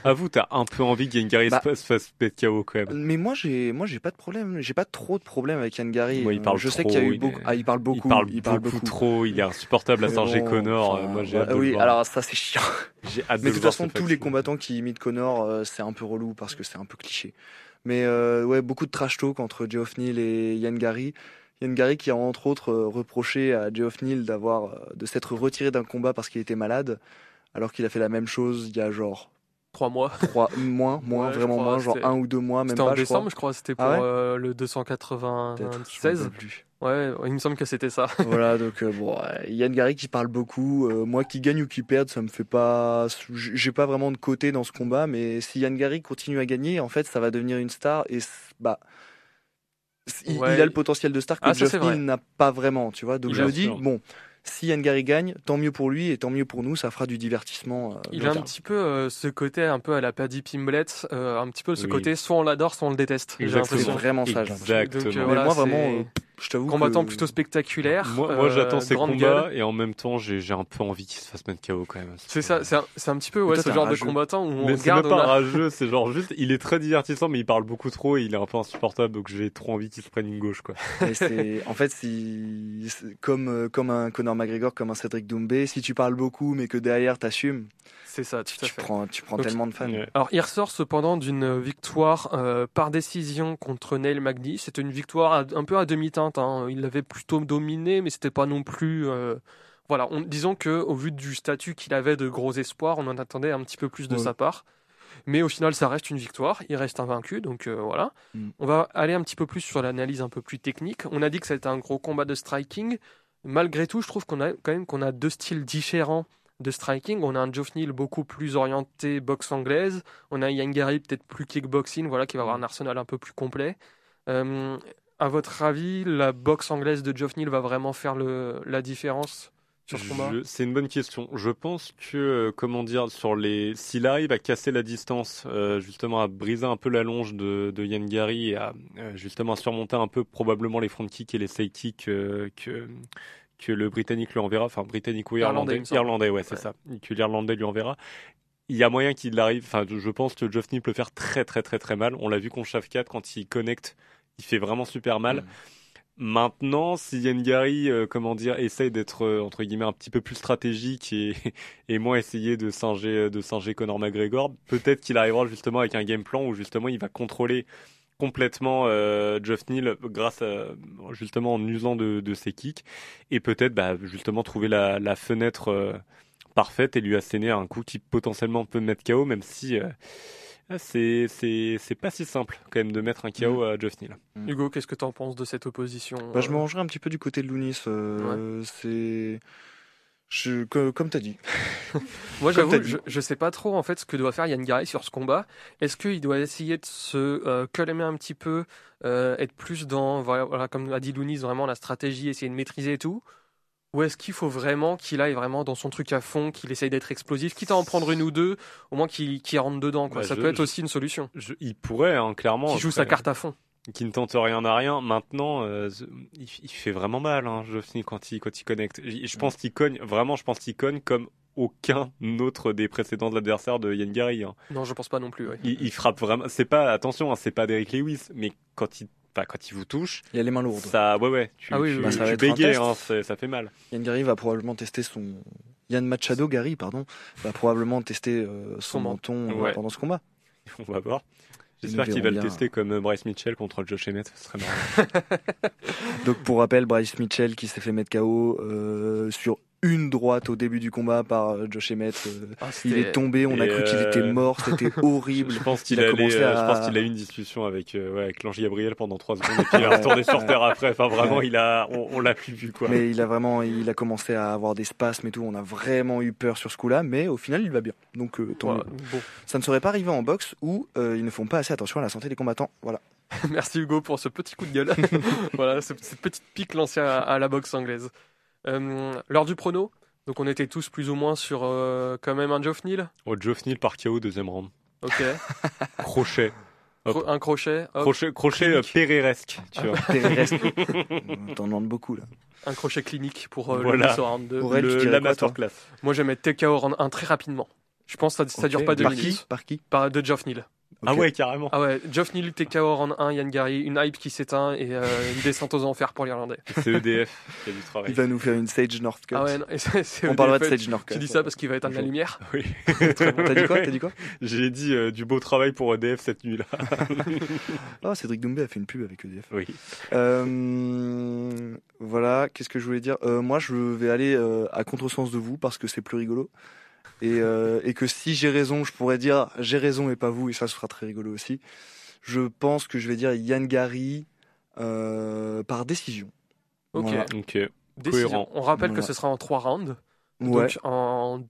Avoue, t'as un peu envie Gary Bah, se fasse- pète KO quand même. Mais moi, j'ai, moi, j'ai pas de problème. J'ai pas trop de problème avec Yann Gary. Moi, il parle je sais trop, qu'il y a eu il beaucoup. est- Ah, il parle beaucoup. il parle beaucoup, trop, il est insupportable à Sergé bon, Connor. enfin, moi, j'ai le oui, alors ça, c'est chiant. J'ai hâte Mais de de toute voir façon, tous les combattants qui imitent Connor, euh, c'est un peu relou parce que c'est un peu cliché. Mais euh, ouais, beaucoup de trash talk entre Geoff Neal et. Yann Gary qui a entre autres euh, reproché à Geoff Neal d'avoir euh, de s'être retiré d'un combat parce qu'il était malade, alors qu'il a fait la même chose il y a genre Trois mois. (laughs) trois moins, moins Ouais, vraiment crois, moins, genre c'était- un ou deux mois, même C'était pas. en je décembre, crois. je crois. C'était pour Ah ouais euh, le Peut-être, je m'en 296. rappelle plus. Ouais, il me semble que c'était ça. (laughs) voilà, donc euh, bon, euh, Yann Gary qui parle beaucoup. euh, moi qui gagne ou qui perde, ça me fait pas. J'ai pas vraiment de côté dans ce combat, mais si Yann Gary continue à gagner, en fait, ça va devenir une star et bah. Il, Ouais. il a le potentiel de star que Ah. Neal n'a pas vraiment, tu vois. Donc Il je me dis, bon, si Yann Gary gagne, tant mieux pour lui et tant mieux pour nous, ça fera du divertissement. euh, Il a un petit peu euh, ce côté un peu à la Paddy Pimblett, euh, un petit peu ce Oui. côté soit on l'adore, soit on le déteste. C'est l'impression. vraiment ça, j'ai l'impression. Exactement. Donc, euh, Mais voilà, moi, c'est vraiment, euh, je t'avoue. Combattant que- plutôt spectaculaire. Moi, moi, euh, j'attends ces combats gueule. et en même temps, j'ai un peu envie qu'il se fasse mettre KO quand même. C'est ça, c'est un, c'est un petit peu ouais, toi, ce genre de combattant où on Mais c'est regarde. même pas a- rageux, c'est genre juste, il est très divertissant, mais il parle beaucoup trop et il est un peu insupportable, donc j'ai trop envie qu'il se prenne une gauche, quoi. (laughs) C'est- en fait, si, c'est comme, euh, comme un Conor McGregor, comme un Cédric Doumbé, si tu parles beaucoup mais que derrière t'assumes, C'est ça, tout à tu prends, tu prends Donc, tellement de fans. Ouais. Alors, il ressort cependant d'une victoire euh, par décision contre Neil Magny. C'était une victoire à- un peu à demi-teinte. hein. Il l'avait plutôt dominé, mais c'était pas non plus. euh, Voilà, on- disons que au vu du statut qu'il avait de gros espoirs, on en attendait un petit peu plus de Ouais. sa part. Mais au final, ça reste une victoire. Il reste invaincu, donc euh, voilà. Mm. On va aller un petit peu plus sur l'analyse un peu plus technique. On a dit que c'était un gros combat de striking. Malgré tout, je trouve qu'on a quand même qu'on a deux styles différents de striking. On a un Geoff Neal beaucoup plus orienté boxe anglaise. On a Yann Gary peut-être plus kickboxing, voilà, qui va avoir un arsenal un peu plus complet. Euh, à votre avis, la boxe anglaise de Geoff Neal va vraiment faire le, la différence sur ce combat? C'est une bonne question. Je pense que, euh, comment dire, sur les, s'il arrive à casser la distance, euh, justement à briser un peu la longe de, de Yann Gary et à euh, justement à surmonter un peu probablement les front kicks et les side kicks que que le Britannique lui enverra, enfin Britannique ou Irlandais, Irlandais, ouais, c'est Ouais. ça, que l'Irlandais lui enverra. Il y a moyen qu'il arrive, enfin, je pense que Geoff Neal peut faire très très très très mal. On l'a vu contre Shafkat quand il connecte, il fait vraiment super mal. Mm. Maintenant, si Yann Gary, euh, comment dire, essaye d'être euh, entre guillemets un petit peu plus stratégique et, (laughs) et moins essayer de singer, de singer Conor McGregor, peut-être qu'il arrivera justement avec un game plan où justement il va contrôler complètement euh, Geoff Neal grâce à justement en usant de, de ses kicks et peut-être bah, justement trouver la, la fenêtre euh, parfaite et lui asséner un coup qui potentiellement peut mettre KO, même si euh, c'est c'est c'est pas si simple quand même de mettre un KO à Geoff Neal. Hugo, qu'est-ce que tu en penses de cette opposition Bah, je euh, me rangerais un petit peu du côté de Lounis. euh, C'est. Je, que- comme t'as dit. (laughs) Moi, j'avoue, je, je sais pas trop en fait ce que doit faire Yann Gary sur ce combat. Est-ce qu'il doit essayer de se euh, calmer un petit peu, euh, être plus dans, voilà, comme a dit Lounis, vraiment la stratégie, essayer de maîtriser et tout? Ou est-ce qu'il faut vraiment qu'il aille vraiment dans son truc à fond, qu'il essaye d'être explosif, quitte à en prendre une ou deux, au moins qu'il rentre dedans quoi? Bah, Ça je- peut être je- aussi une solution. Je- il pourrait, hein, clairement. Qui joue après, sa carte à fond. Qui ne tente rien à rien. Maintenant, euh, il, il fait vraiment mal, hein, Geoff Neal, quand il, quand il connecte. Je, je pense qu'il cogne, vraiment, je pense qu'il cogne comme aucun autre des précédents adversaires de Yann Gary. hein. Non, je pense pas non plus. ouais. Il, il frappe vraiment. C'est pas attention, hein, c'est pas Derrick Lewis, mais quand il, enfin, quand il vous touche, Il a les mains lourdes. ça, ouais, ouais, tu, Ah oui, tu, oui. Ça tu hein, ça fait mal. Yann Gary va probablement tester son. Yann Machado Gary, pardon, va probablement tester euh, son, Son menton euh, Ouais. pendant ce combat. (laughs) On va voir. J'espère qu'il va le tester comme euh, Bryce Mitchell contre Josh Emmett, ce serait marrant. (laughs) (laughs) Donc pour rappel, Bryce Mitchell qui s'est fait mettre KO euh, sur une droite au début du combat par euh, Josh Emmett. euh, Ah, il est tombé, on a cru qu'il euh, était mort, c'était (laughs) horrible. Je pense qu'il Il a a, commencé allé, euh, à- je pense qu'il a eu une discussion avec, euh, ouais, avec l'ange Gabriel pendant trois secondes et (laughs) puis il est retourné sur terre après. Enfin, vraiment, il a, on, on l'a plus vu, quoi. Mais il a vraiment, il a commencé à avoir des spasmes et tout. On a vraiment eu peur sur ce coup-là, mais au final, il va bien. Donc, euh, Voilà, bon. ça ne serait pas arrivé en boxe où euh, ils ne font pas assez attention à la santé des combattants. Voilà. (laughs) Merci Hugo pour ce petit coup de gueule. voilà, ce- cette petite pique lancée à, à la boxe anglaise. Euh, L'heure du prono, donc on était tous plus ou moins sur euh, quand même un Geoff Neal? Oh, Geoff Neal par KO, deuxième round. Ok. (laughs) Crochet. Hop. Un crochet. hop. Crochet, crochet euh, péréresque, tu vois. (laughs) Terrestre. (laughs) On t'en demande beaucoup là. Un crochet clinique pour euh, Voilà. le round 2. Pour elle, tu Le- la masterclass. Moi j'aime mettre TKO round 1 très rapidement. Je pense que ça, ça dure Ok. pas deux Par minutes. qui Par qui? Par, de Geoff Neal. Ah ouais, carrément. Ah ouais, Geoff Neal, TKO round 1, Yann Gary, une hype qui s'éteint et euh, une descente aux enfers pour l'Irlandais. C'est EDF qui a du travail. Il va nous faire une Sage Northcutt. Ah ouais, non, et c'est- c'est On parlera de DFL. Sage Northcutt. Tu dis ça parce qu'il va éteindre la lumière Oui. T'as dit quoi T'as dit quoi? J'ai dit euh, du beau travail pour EDF cette nuit-là. (laughs) Oh, Cédric Doumbé a fait une pub avec EDF. Oui. Euh, voilà, qu'est-ce que je voulais dire? Euh, Moi, je vais aller euh, à contresens de vous parce que c'est plus rigolo. Et, euh, et que si j'ai raison, je pourrais dire j'ai raison et pas vous, et ça, ce sera très rigolo aussi. Je pense que je vais dire Yann Gary euh, par décision. Ok. Voilà. Ok. Décision. Cohérent. On rappelle que ce sera en trois rounds. Ouais, Donc en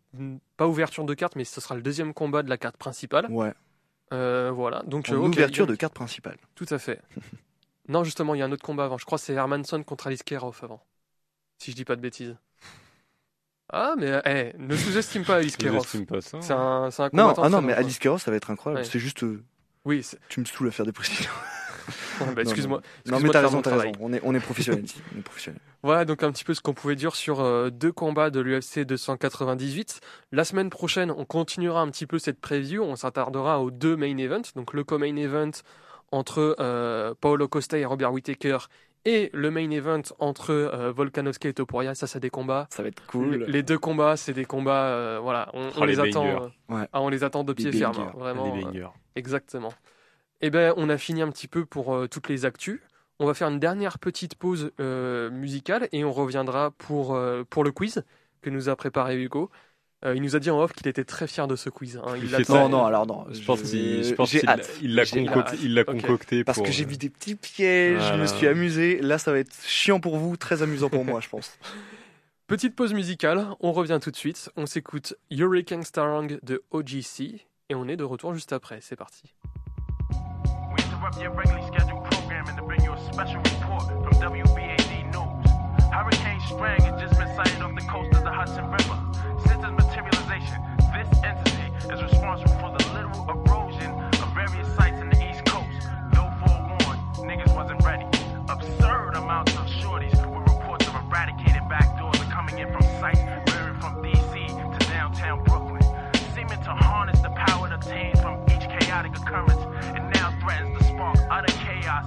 pas ouverture de carte, mais ce sera le deuxième combat de la carte principale. ouais. Euh, voilà. Donc En ouverture de carte principale. Tout à fait. (laughs) non, justement, il y a un autre combat avant. Je crois que c'est Hermanson contre Alice Kerhoff avant. Si je dis pas de bêtises. Ah, mais eh, ne sous-estime pas Alice (laughs) ça. C'est un, c'est un Non, ah non, mais. Alice Keros, ça va être incroyable. Ouais. C'est juste, euh, Oui, c'est- tu me saoules à faire des précisions. (laughs) bah, excuse-moi. Non, excuse-moi mais t'as raison, t'as travail. raison. On est, on est professionnels ici. On est professionnels. (laughs) Voilà donc un petit peu ce qu'on pouvait dire sur euh, deux combats de l'UFC 298. La semaine prochaine, on continuera un petit peu cette preview. On s'attardera aux deux main events. Donc le co-main event entre euh, Paolo Costa et Robert Whittaker et le main event entre euh, Volkanovski et Topuria. Ça, c'est des combats. Ça va être Les- cool. Les deux combats, c'est des combats. euh, voilà, on, on les, les attend. euh, Ouais. ah, on les attend de pied ferme. hein, vraiment. Les euh. Exactement. Eh ben, on a fini un petit peu pour euh, toutes les actus. On va faire une dernière petite pause euh, musicale et on reviendra pour, euh, pour le quiz que nous a préparé Hugo. Euh, il nous a dit en off qu'il était très fier de ce quiz. hein. Il Il fait l'attend- ça. Non, non, alors non. Je pense qu'il je pense j'ai qu'il- hâte. il l'a concocté, l'a Parce pour, que j'ai euh, vu des petits pièges, je me suis amusé. Là, ça va être chiant pour vous, très amusant pour moi, je pense. (laughs) Petite pause musicale, on revient tout de suite. On s'écoute Hurricane Starang de OGC et on est de retour juste après. C'est parti. Hurricane Strang has just been sighted off the coast of the Hudson River. Since its materialization, this entity is responsible for the literal erosion of various sites in the East Coast. Though forewarned, niggas wasn't ready. Absurd amounts of shorties with reports of eradicated backdoors are coming in from sites varying from DC to downtown Brooklyn. Seeming to harness the power obtained from each chaotic occurrence, it now threatens to spark utter chaos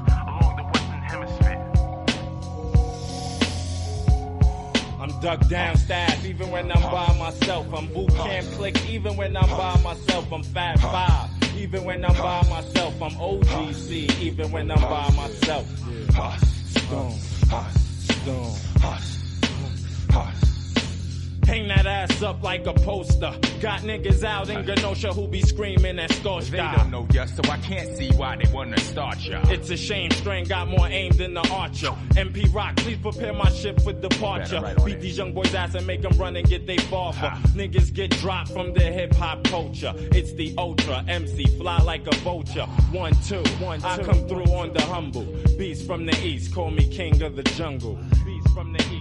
I'm down staff even when I'm by myself. I'm boot camp click even when I'm by myself. I'm fat five even when I'm by myself. I'm OGC even when I'm by myself. Hang that ass up like a poster. Got niggas out in Genosha who be screaming at Scorched They don't know ya, so I can't see why they wanna start ya. It's a shame, Strain got more aim than the archer. MP Rock, please prepare my ship for departure. Right Beat it. these young boys' ass and make them run and get they barber. Niggas get dropped from the hip hop culture. It's the ultra MC, fly like a vulture. One, two, one, two. I come through on the humble. Beast from the east, call me king of the jungle. Beast from the east,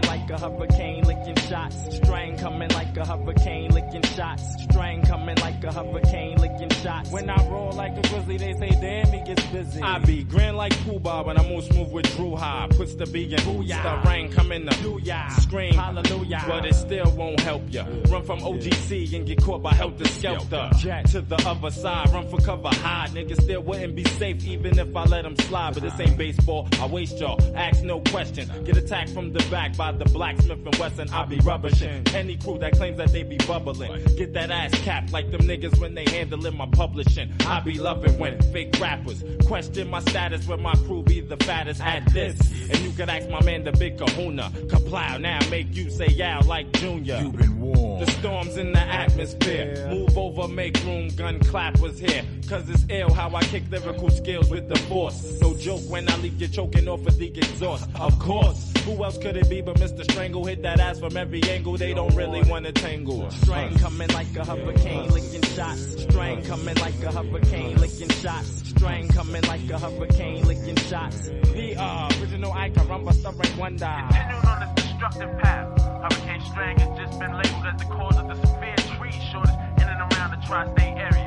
coming like a hurricane, licking shots. Strain coming like a hurricane, licking shots. Strain coming like a hurricane, licking shots. When I roll like a grizzly, they say, damn, he gets busy. I be grand like Cuba when I move smooth with Drew High. Puts the B in booyah. The rain coming to booyah. Scream, hallelujah. But it still won't help ya. Run from OGC and get caught by helter skelter. Jet to the other side, run for cover high. Niggas still wouldn't be safe even if I let them slide. But this ain't baseball, I waste y'all. Ask no questions. Get attacked from the back by the blacksmith and Wesson. I be rubbishing. Any crew that claims that they be bubbling. Get that ass capped like them niggas when they handling my publishing. I be loving when fake rappers question my status when my crew be the fattest at this. And you can ask my man the big kahuna. Kaplow now make you say yow like Junior. You've been warned. The storms in the atmosphere. Move over, make room, gun clappers here. Cause it's ill how I kick lyrical skills with the force. No joke when I leave you choking off of the exhaust. Of course, who else could it be but Mr. Strangle? Hit that ass from every angle, they don't really wanna tangle. Strain coming like a hurricane, licking shots. Strain coming like a hurricane, licking shots. Strain coming like a hurricane, licking shots. The uh, original icon, rumba, stubborn wonder. Continuing on this destructive path, Hurricane Strang has just been labeled as the cause of the severe tree shortage in and around the tri-state area.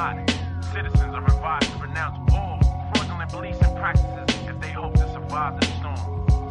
It's just getting hot. Citizens are advised to renounce all fraudulent beliefs and practices if they hope to survive the storm.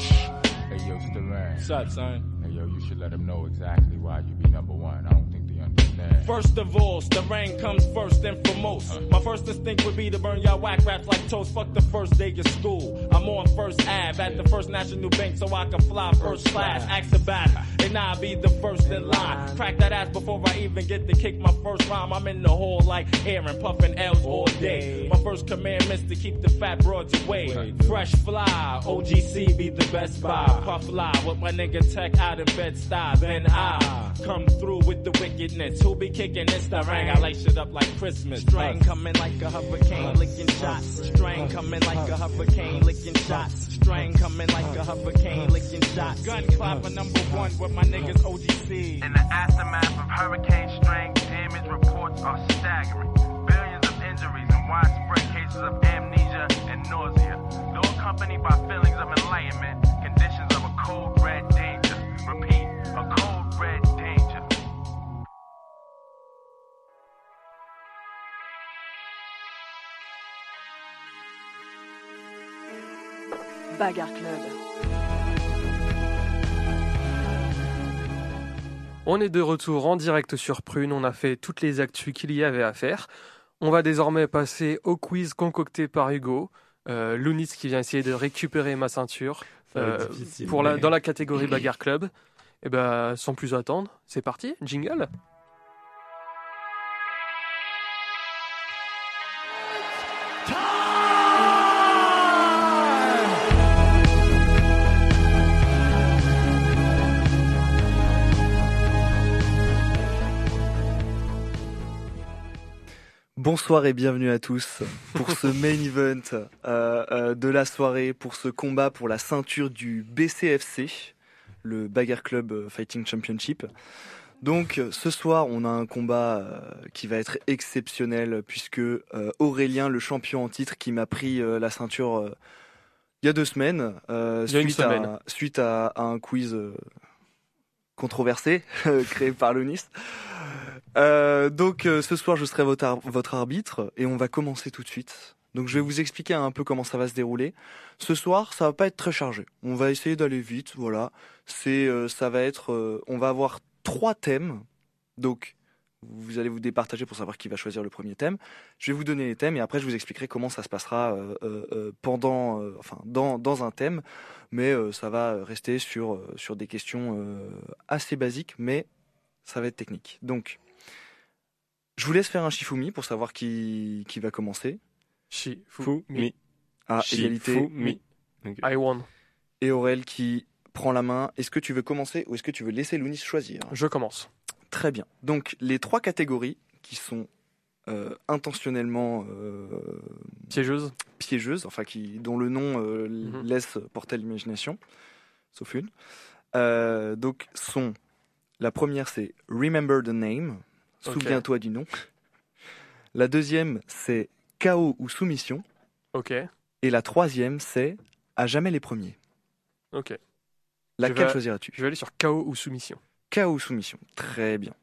Hey, yo, Staran. What's up, son? Hey, yo, you should let them know exactly why you be number one. I don't think they understand. First of all, the rain comes first and foremost. My first instinct would be to burn y'all whack raps like toast. Fuck the first day of school. I'm on First Ave at the First National Bank so I can fly first class. Ask about it, and I'll be the first in line. Crack that ass before I even get to kick my first rhyme. I'm in the hall like Aaron, puffing L's all day. My first commandment's to keep the fat broads away. Fresh fly, OGC be the best buy. Puff fly with my nigga Tech out in bed style. Then I come through with the wickedness. Who be kicking this the ring? I light shit up like Christmas. Strain coming like a hurricane, licking shots. Strain coming like a hurricane, licking shots. Strain coming like a hurricane, licking shots. Gun clapper number one with my niggas OGC. In the aftermath of Hurricane Strang, damage reports are staggering. Billions of injuries and widespread cases of amnesia and nausea. Though accompanied by feelings of enlightenment, conditions of a cold red danger. Repeat, a cold red danger. Bagarre Club. On est de retour en direct sur Prune, on a fait toutes les actus qu'il y avait à faire. On va désormais passer au quiz concocté par Hugo. Euh, Lounis qui vient essayer de récupérer ma ceinture euh, pour la, dans la catégorie (clears throat) Bagarre Club. Et ben sans plus attendre, c'est parti, jingle. Bonsoir et bienvenue à tous pour ce main event euh, euh, de la soirée, pour ce combat pour la ceinture du BCFC, le Bagarre Club euh, Fighting Championship. Donc ce soir, on a un combat euh, qui va être exceptionnel puisque Aurélien, le champion en titre, qui m'a pris la ceinture il y a deux semaines, a une suite, à, semaine. suite à, à un quiz controversé (laughs) créé par Lounis. Euh, donc euh, ce soir je serai votre, ar- votre arbitre et on va commencer tout de suite. Donc je vais vous expliquer un peu comment ça va se dérouler. Ce soir ça va pas être très chargé. On va essayer d'aller vite. Voilà. C'est euh, ça va être. on va avoir trois thèmes. Donc vous allez vous départager pour savoir qui va choisir le premier thème. Je vais vous donner les thèmes et après je vous expliquerai comment ça se passera pendant, enfin dans, dans un thème. Mais ça va rester sur sur des questions assez basiques, mais ça va être technique. Donc je vous laisse faire un Shifumi pour savoir qui, qui va commencer. Shi, Fou, mi. À Shi, égalité. fou, mi. Ok. I won. Et Aurel qui prend la main. Est-ce que tu veux commencer ou est-ce que tu veux laisser Lounis choisir? Je commence. Très bien. Donc les trois catégories qui sont euh, intentionnellement euh, Piégeuse. piégeuses, enfin qui, dont le nom euh, Mhm. laisse porter l'imagination, sauf une, euh, donc sont la première c'est Remember the Name, Souviens-toi du nom. La deuxième c'est Chaos ou soumission. Ok, Et la troisième c'est À jamais les premiers. ok. Laquelle vais- choisiras-tu? Je vais aller sur KO ou soumission. KO ou soumission. Très bien.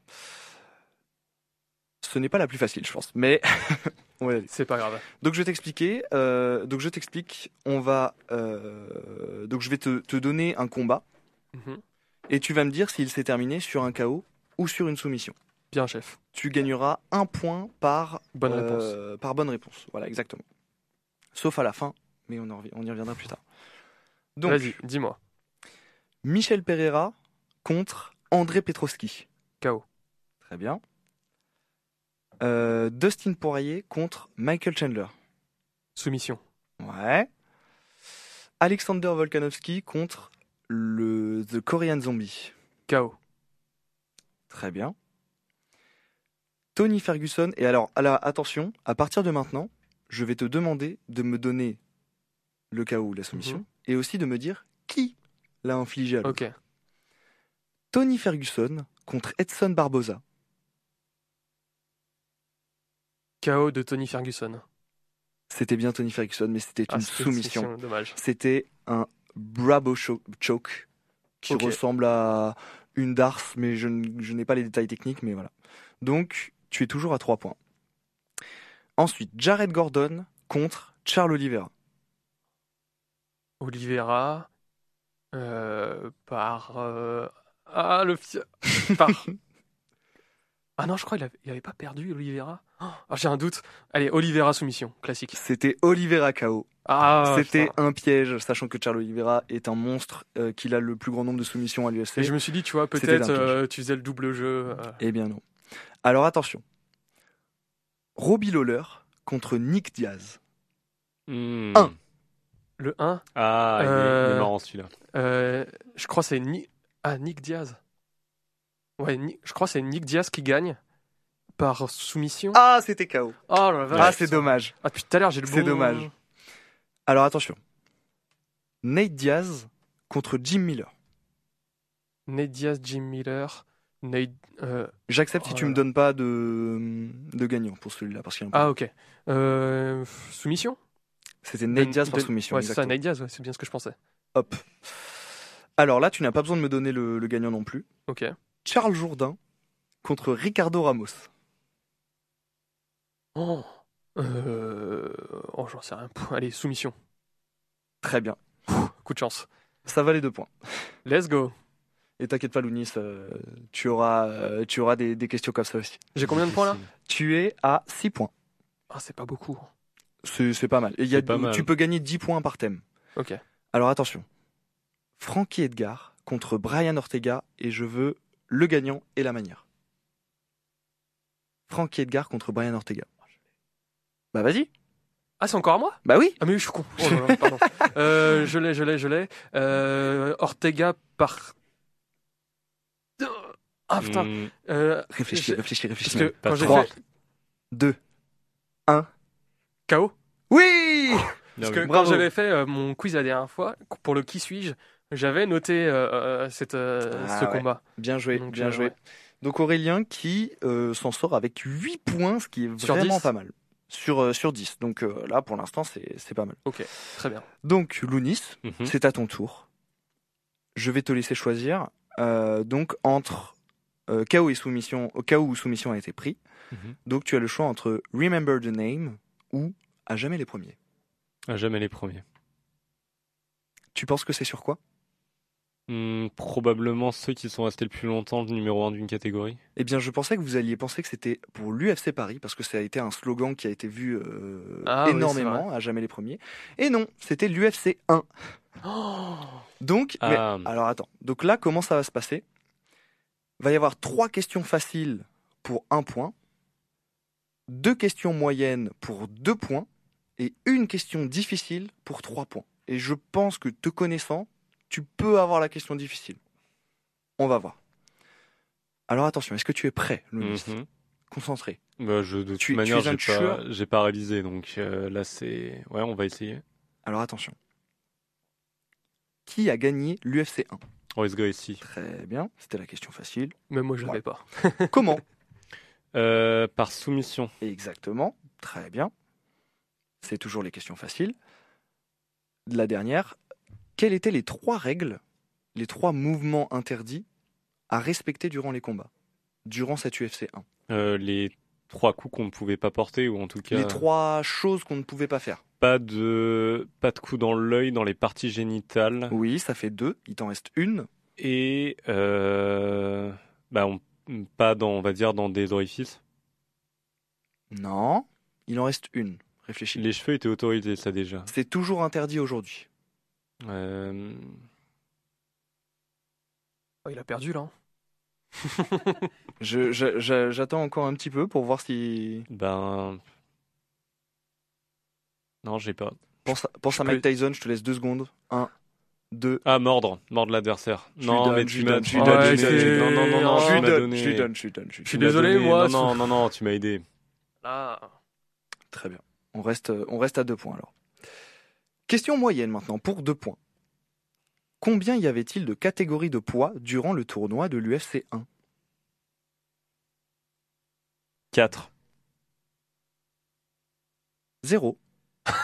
Ce n'est pas la plus facile, je pense, mais (laughs) on va y aller. C'est pas grave. Donc je vais t'expliquer. euh, donc je t'explique. On va. euh, donc je vais te, te donner un combat Mhm. et tu vas me dire s'il s'est terminé sur un KO ou sur une soumission. Bien, chef. Tu gagneras un point par Bonne euh, par bonne réponse. Voilà, exactement. Sauf à la fin, mais on, en revi- on y reviendra plus tard. Donc Vas-y, dis-moi. Michel Pereira contre André Petrovski. KO. Très bien. Euh, Dustin Poirier contre Michael Chandler. Soumission. Ouais. Alexander Volkanovski contre le The Korean Zombie. KO. Très bien. Tony Ferguson. Et alors, attention, à partir de maintenant, je vais te demander de me donner le KO ou la soumission Mhm. et aussi de me dire qui l'a infligé à l'autre. Tony Ferguson contre Edson Barboza. KO de Tony Ferguson. C'était bien Tony Ferguson, mais c'était Ah, une soumission. C'était un Bravo cho- choke qui ressemble à une darse, mais je n'ai pas les détails techniques, mais voilà. Donc, tu es toujours à 3 points. Ensuite, Jared Gordon contre Charles Oliveira. Oliveira. euh, par. euh, Ah, le. par. (laughs) Ah non, je crois qu'il avait, il avait pas perdu, Oliveira. Ah, J'ai un doute. Allez, Oliveira soumission, classique. C'était Oliveira KO. Ah, C'était un piège, sachant que Charles Oliveira est un monstre, euh, qu'il a le plus grand nombre de soumissions à l'UFC. Et je me suis dit, tu vois, peut-être euh, tu faisais le double jeu. Eh bien non. Alors attention. Robbie Lawler contre Nick Diaz. Hmm. Un. Le 1, Ah, il est- il est, Euh, marrant celui-là. euh, je crois que c'est Ni... ah, Nick Diaz. Ouais, Ni- je crois que c'est Nick Diaz qui gagne par soumission. Ah, c'était KO. Oh. Ah, c'est dommage. Ah, depuis tout à l'heure, j'ai le C'est bon- dommage. Alors attention. Nate Diaz contre Jim Miller. Nate Diaz, Jim Miller. Euh, J'accepte si Oh tu là me là. donnes pas de, de gagnant pour celui-là. parce qu'il Ah, ok. Euh, soumission? C'était Nate Diaz par soumission. Ouais, c'est ça. Nate Diaz, ouais, c'est bien ce que je pensais. Hop. Alors là, tu n'as pas besoin de me donner le, le gagnant non plus. Ok. Charles Jourdain contre Ricardo Ramos. Oh, euh... oh j'en sais rien. Allez, soumission. Très bien. Coup de chance. Ça valait deux points. Let's go. Et t'inquiète pas, Lounis, euh, tu auras, euh, tu auras des, des questions comme ça aussi. J'ai combien de points là Tu es à 6 points. Ah, c'est pas beaucoup. C'est pas mal. Et il y a, C'est pas mal. Tu peux gagner 10 points par thème. Ok. Alors attention. Frankie Edgar contre Brian Ortega et je veux le gagnant et la manière. Frankie Edgar contre Brian Ortega. Bah vas-y. Ah, c'est encore à moi? Bah oui. Ah, mais oui, je suis con. Oh pardon. Euh, je l'ai, je l'ai, je l'ai. Euh, Ortega par. Ah putain. Hmm. Euh, Réfléchis, j'ai- réfléchis, Parce réfléchis. que quand j'ai trois. fait 2, 1. KO, Oui parce Non, que quand j'avais fait euh, mon quiz la dernière fois, pour le qui suis-je, j'avais noté euh, euh, cette, euh, Ah ce ouais. combat. Bien joué, Donc, bien joué. ouais. Donc Aurélien qui euh, s'en sort avec 8 points, ce qui est Sur vraiment 10? pas mal. Sur, euh, sur 10. Donc euh, là, pour l'instant, c'est c'est pas mal. Ok, très bien. Donc, Lounis, Mhm. c'est à ton tour. Je vais te laisser choisir. euh, donc, entre euh, KO et soumission, au cas où soumission a été pris. Mhm. Donc, tu as le choix entre Remember the Name ou À jamais les premiers. À jamais les premiers. Tu penses que c'est sur quoi? Hmm, probablement ceux qui sont restés le plus longtemps le numéro 1 d'une catégorie. Eh bien, je pensais que vous alliez penser que c'était pour l'UFC Paris, parce que ça a été un slogan qui a été vu euh, Ah oui, énormément, à jamais les premiers. Et non, c'était l'UFC 1. Oh Donc, mais- Ah, alors attends. Donc là, comment ça va se passer? Va y avoir trois questions faciles pour un point, deux questions moyennes pour deux points, et une question difficile pour trois points. Et je pense que te connaissant, tu peux avoir la question difficile. On va voir. Alors attention, est-ce que tu es prêt, Lounis mhm. Concentré. Bah, je, de toute Tu- tu manière, j'ai pas, révisé, donc euh, là c'est. Ouais, on va essayer. Alors attention. Qui a gagné l'UFC 1 Très bien, c'était la question facile. Même moi, je l'avais pas. (laughs) Comment? Euh, par soumission. Exactement, très bien. C'est toujours les questions faciles. La dernière, quelles étaient les trois règles les trois mouvements interdits à respecter durant les combats, durant cette UFC 1 Euh, les trois coups qu'on ne pouvait pas porter, ou en tout cas. Les trois choses qu'on ne pouvait pas faire. Pas de, pas de coups dans l'œil, dans les parties génitales. Oui, ça fait deux. Il t'en reste une. Et euh, bah, on- pas dans, on va dire, dans des orifices. Non, il en reste une. Réfléchis. Les cheveux étaient autorisés, ça déjà. C'est toujours interdit aujourd'hui. Euh, Oh, il a perdu là. (laughs) Je- je- je- J'attends encore un petit peu pour voir si. ben. Non, j'ai pas. Pense à, pense à peux- Mike Tyson, je te laisse deux secondes. Un, deux. Ah, mordre, mordre l'adversaire. Je Non, lui mais donne, tu je lui m'as donne, tu donne, donné- je lui donne. Non, non, non, non, Je lui donne, je lui donne, je lui donne. je suis donne. désolé, donné- moi, Non, non, non, non, tu m'as aidé. Là. Très bien. On reste, on reste à deux points alors. Question moyenne maintenant pour deux points. Combien y avait-il de catégories de poids durant le tournoi de l'UFC 1 4. Zéro.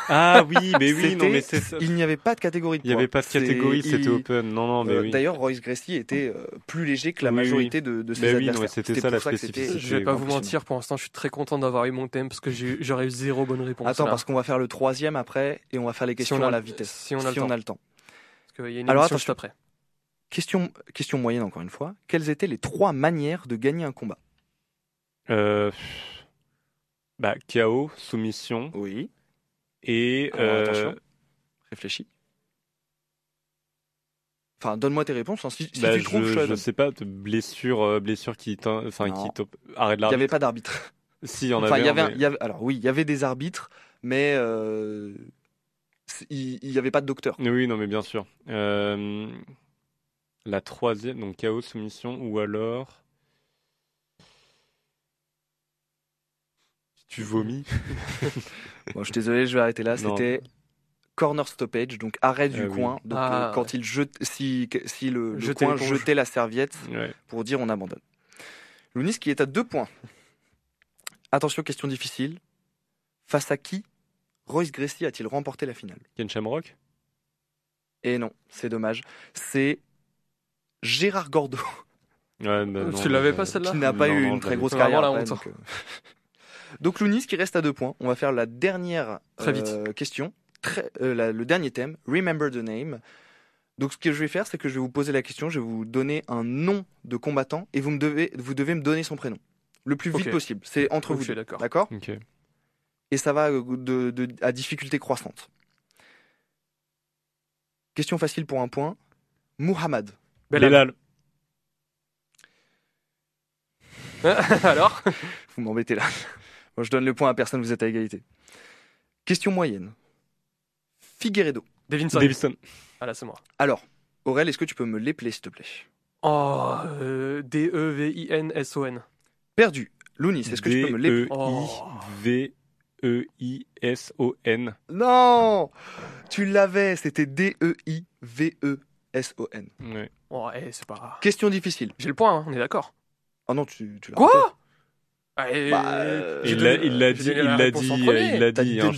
Ah oui, (laughs) mais oui, non, C'était- mais c'est ça. Il n'y avait pas de catégorie de Il n'y poids. avait pas de catégorie, c'était il- open. Non, non, mais Euh, oui. D'ailleurs, Royce Gracie était euh, plus léger que la Oui, majorité oui. de, de ses Mais oui, adversaires. c'était ça, la spécificité. Je vais pas vous mentir, pour l'instant, je suis très content d'avoir eu mon thème parce que j'ai- j'aurais eu zéro bonne réponse. Attends, là. parce qu'on va faire le troisième après et on va faire les questions on a à la vitesse. si on a le temps. le temps. Parce qu'il y a une Alors, émission juste après. Question, question moyenne encore une fois. Quelles étaient les trois manières de gagner un combat? Euh, bah, KO, soumission Oui. et. Alors, euh, attention. Réfléchis. Enfin, donne-moi tes réponses. hein. Si, si bah, tu trouves, je, te je, je sais pas, blessure, euh, blessure qui, enfin, Non. qui t'op- arrête Il n'y avait l'arbitre. pas d'arbitre. Si, il y en Enfin, avait. y avait, un- mais- y avait- alors oui, il y avait des arbitres, mais euh, il n'y avait pas de docteur. Oui, non, mais bien sûr. Euh, la troisième, donc KO, soumission, ou alors. Tu vomis (laughs) Bon, je suis désolé, je vais arrêter là. C'était corner stoppage, donc arrêt du Ah oui. coin. Donc Ah, euh, quand il jette, si, si le, coin jetait la serviette Ouais. pour dire on abandonne. Lounis qui est à deux points. Attention, question difficile. Face à qui Royce Gracie a-t-il remporté la finale? Ken Shamrock? Et non, c'est dommage. C'est Gérard Gordo Ouais, bah, non, Tu l'avais pas celle-là? Qui n'a pas Non, eu non, une très grosse carrière. La après, donc, euh. (laughs) Donc Lounis qui reste à deux points. On va faire la dernière Très vite. euh, question, Très- euh, la- le dernier thème. Remember the name. Donc ce que je vais faire, c'est que je vais vous poser la question, je vais vous donner un nom de combattant et vous me devez, vous devez me donner son prénom le plus vite possible. C'est entre Ok, vous deux, d'accord. d'accord? Ok. Et ça va euh, de, de- à difficulté croissante. Question facile pour un point. Muhammad. Belal. (laughs) Alors? Vous m'embêtez là. Bon, je donne le point à personne, vous êtes à égalité. Question moyenne. Figueredo. Davinson. Davison. Ah là, c'est moi. Alors, Aurel, est-ce que tu peux me l'épeler, s'il te plaît? Oh, euh, D-E-V-I-N-S-O-N. Perdu. Lounis, est-ce que tu peux me l'épeler? Oh. D-E-I-V-E-I-S-O-N. Non Tu l'avais, c'était D-E-I-V-E-S-O-N. Ouais. Oh, eh, c'est pas. Question difficile. J'ai le point, hein, on est d'accord. Oh non, tu, tu l'as Quoi raté. Ah, et- Bah, euh, Il l'a dit, il la dit, il l'a dit. dit hein.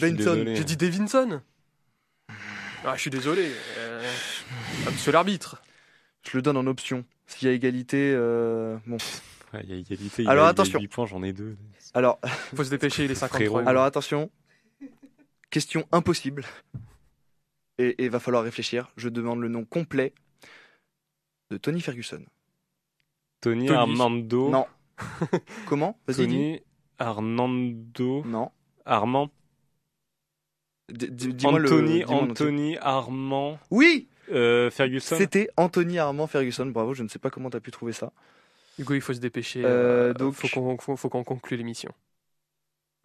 J'ai dit Davinson. Ah, je suis désolé. Euh, ah, monsieur l'arbitre. Je le donne en option. S'il y a égalité, euh, bon. Ouais, Il y a égalité. il Alors, a- il a attention. 8 points, j'en ai 2. Alors, Faut se dépêcher, il est 53. Frérot. alors attention. Question impossible. Et il va falloir réfléchir. Je demande le nom complet de Tony Ferguson. Tony, Tony. Armando. Non. (laughs) Comment Vas-y, dis. Tony Arnando. Non. Armand. D- d- dis-moi le- Anthony, le nom. Anthony Armand. Oui euh, Ferguson. C'était Anthony Armand Ferguson. Bravo, je ne sais pas comment tu as pu trouver ça. Hugo, il faut se dépêcher. Euh, euh, donc- faut qu'on faut, faut qu'on conclue l'émission.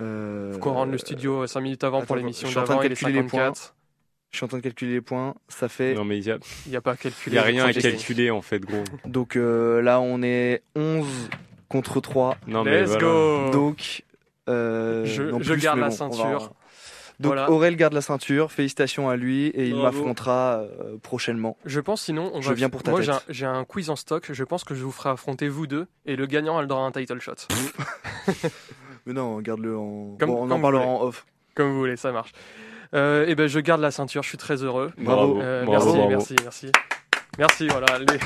Euh, Faut qu'on rende le studio 5 minutes avant pour l'émission je suis en train d'avant. de Il est calculer les points. 54. Je suis en train de calculer les points. Ça fait. Non, mais il y a, Il n'y a pas à il calculer. y a rien à calculer en fait, gros. Donc euh, là, on est 11 contre 3. Non, mais Let's voilà. go Donc. euh, Je- non, je plus, garde la bon, on va- ceinture. Donc Voilà. Aurel garde la ceinture. Félicitations à lui et il m'affrontera euh, prochainement. Je pense sinon, on Je va- viens pour ta Moi, tête. j'ai un, quiz en stock. Je pense que je vous ferai affronter vous deux et le gagnant a le droit à un title shot. (laughs) Mais non, garde-le en. Comme- bon, on comme en parlera off. Comme vous voulez, ça marche. Euh, et ben, je garde la ceinture. Je suis très heureux. Bravo. Euh, Bravo, merci, bravo. merci, merci. Merci, voilà. Les...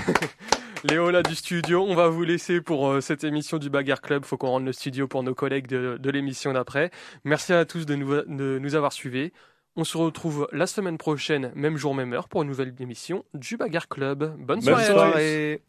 (laughs) Léo là du studio, on va vous laisser pour euh, cette émission du Bagarre Club. Faut qu'on rende le studio pour nos collègues de, de l'émission d'après. Merci à tous de nous, de nous avoir suivis. On se retrouve la semaine prochaine, même jour, même heure, pour une nouvelle émission du Bagarre Club. Bonne soirée.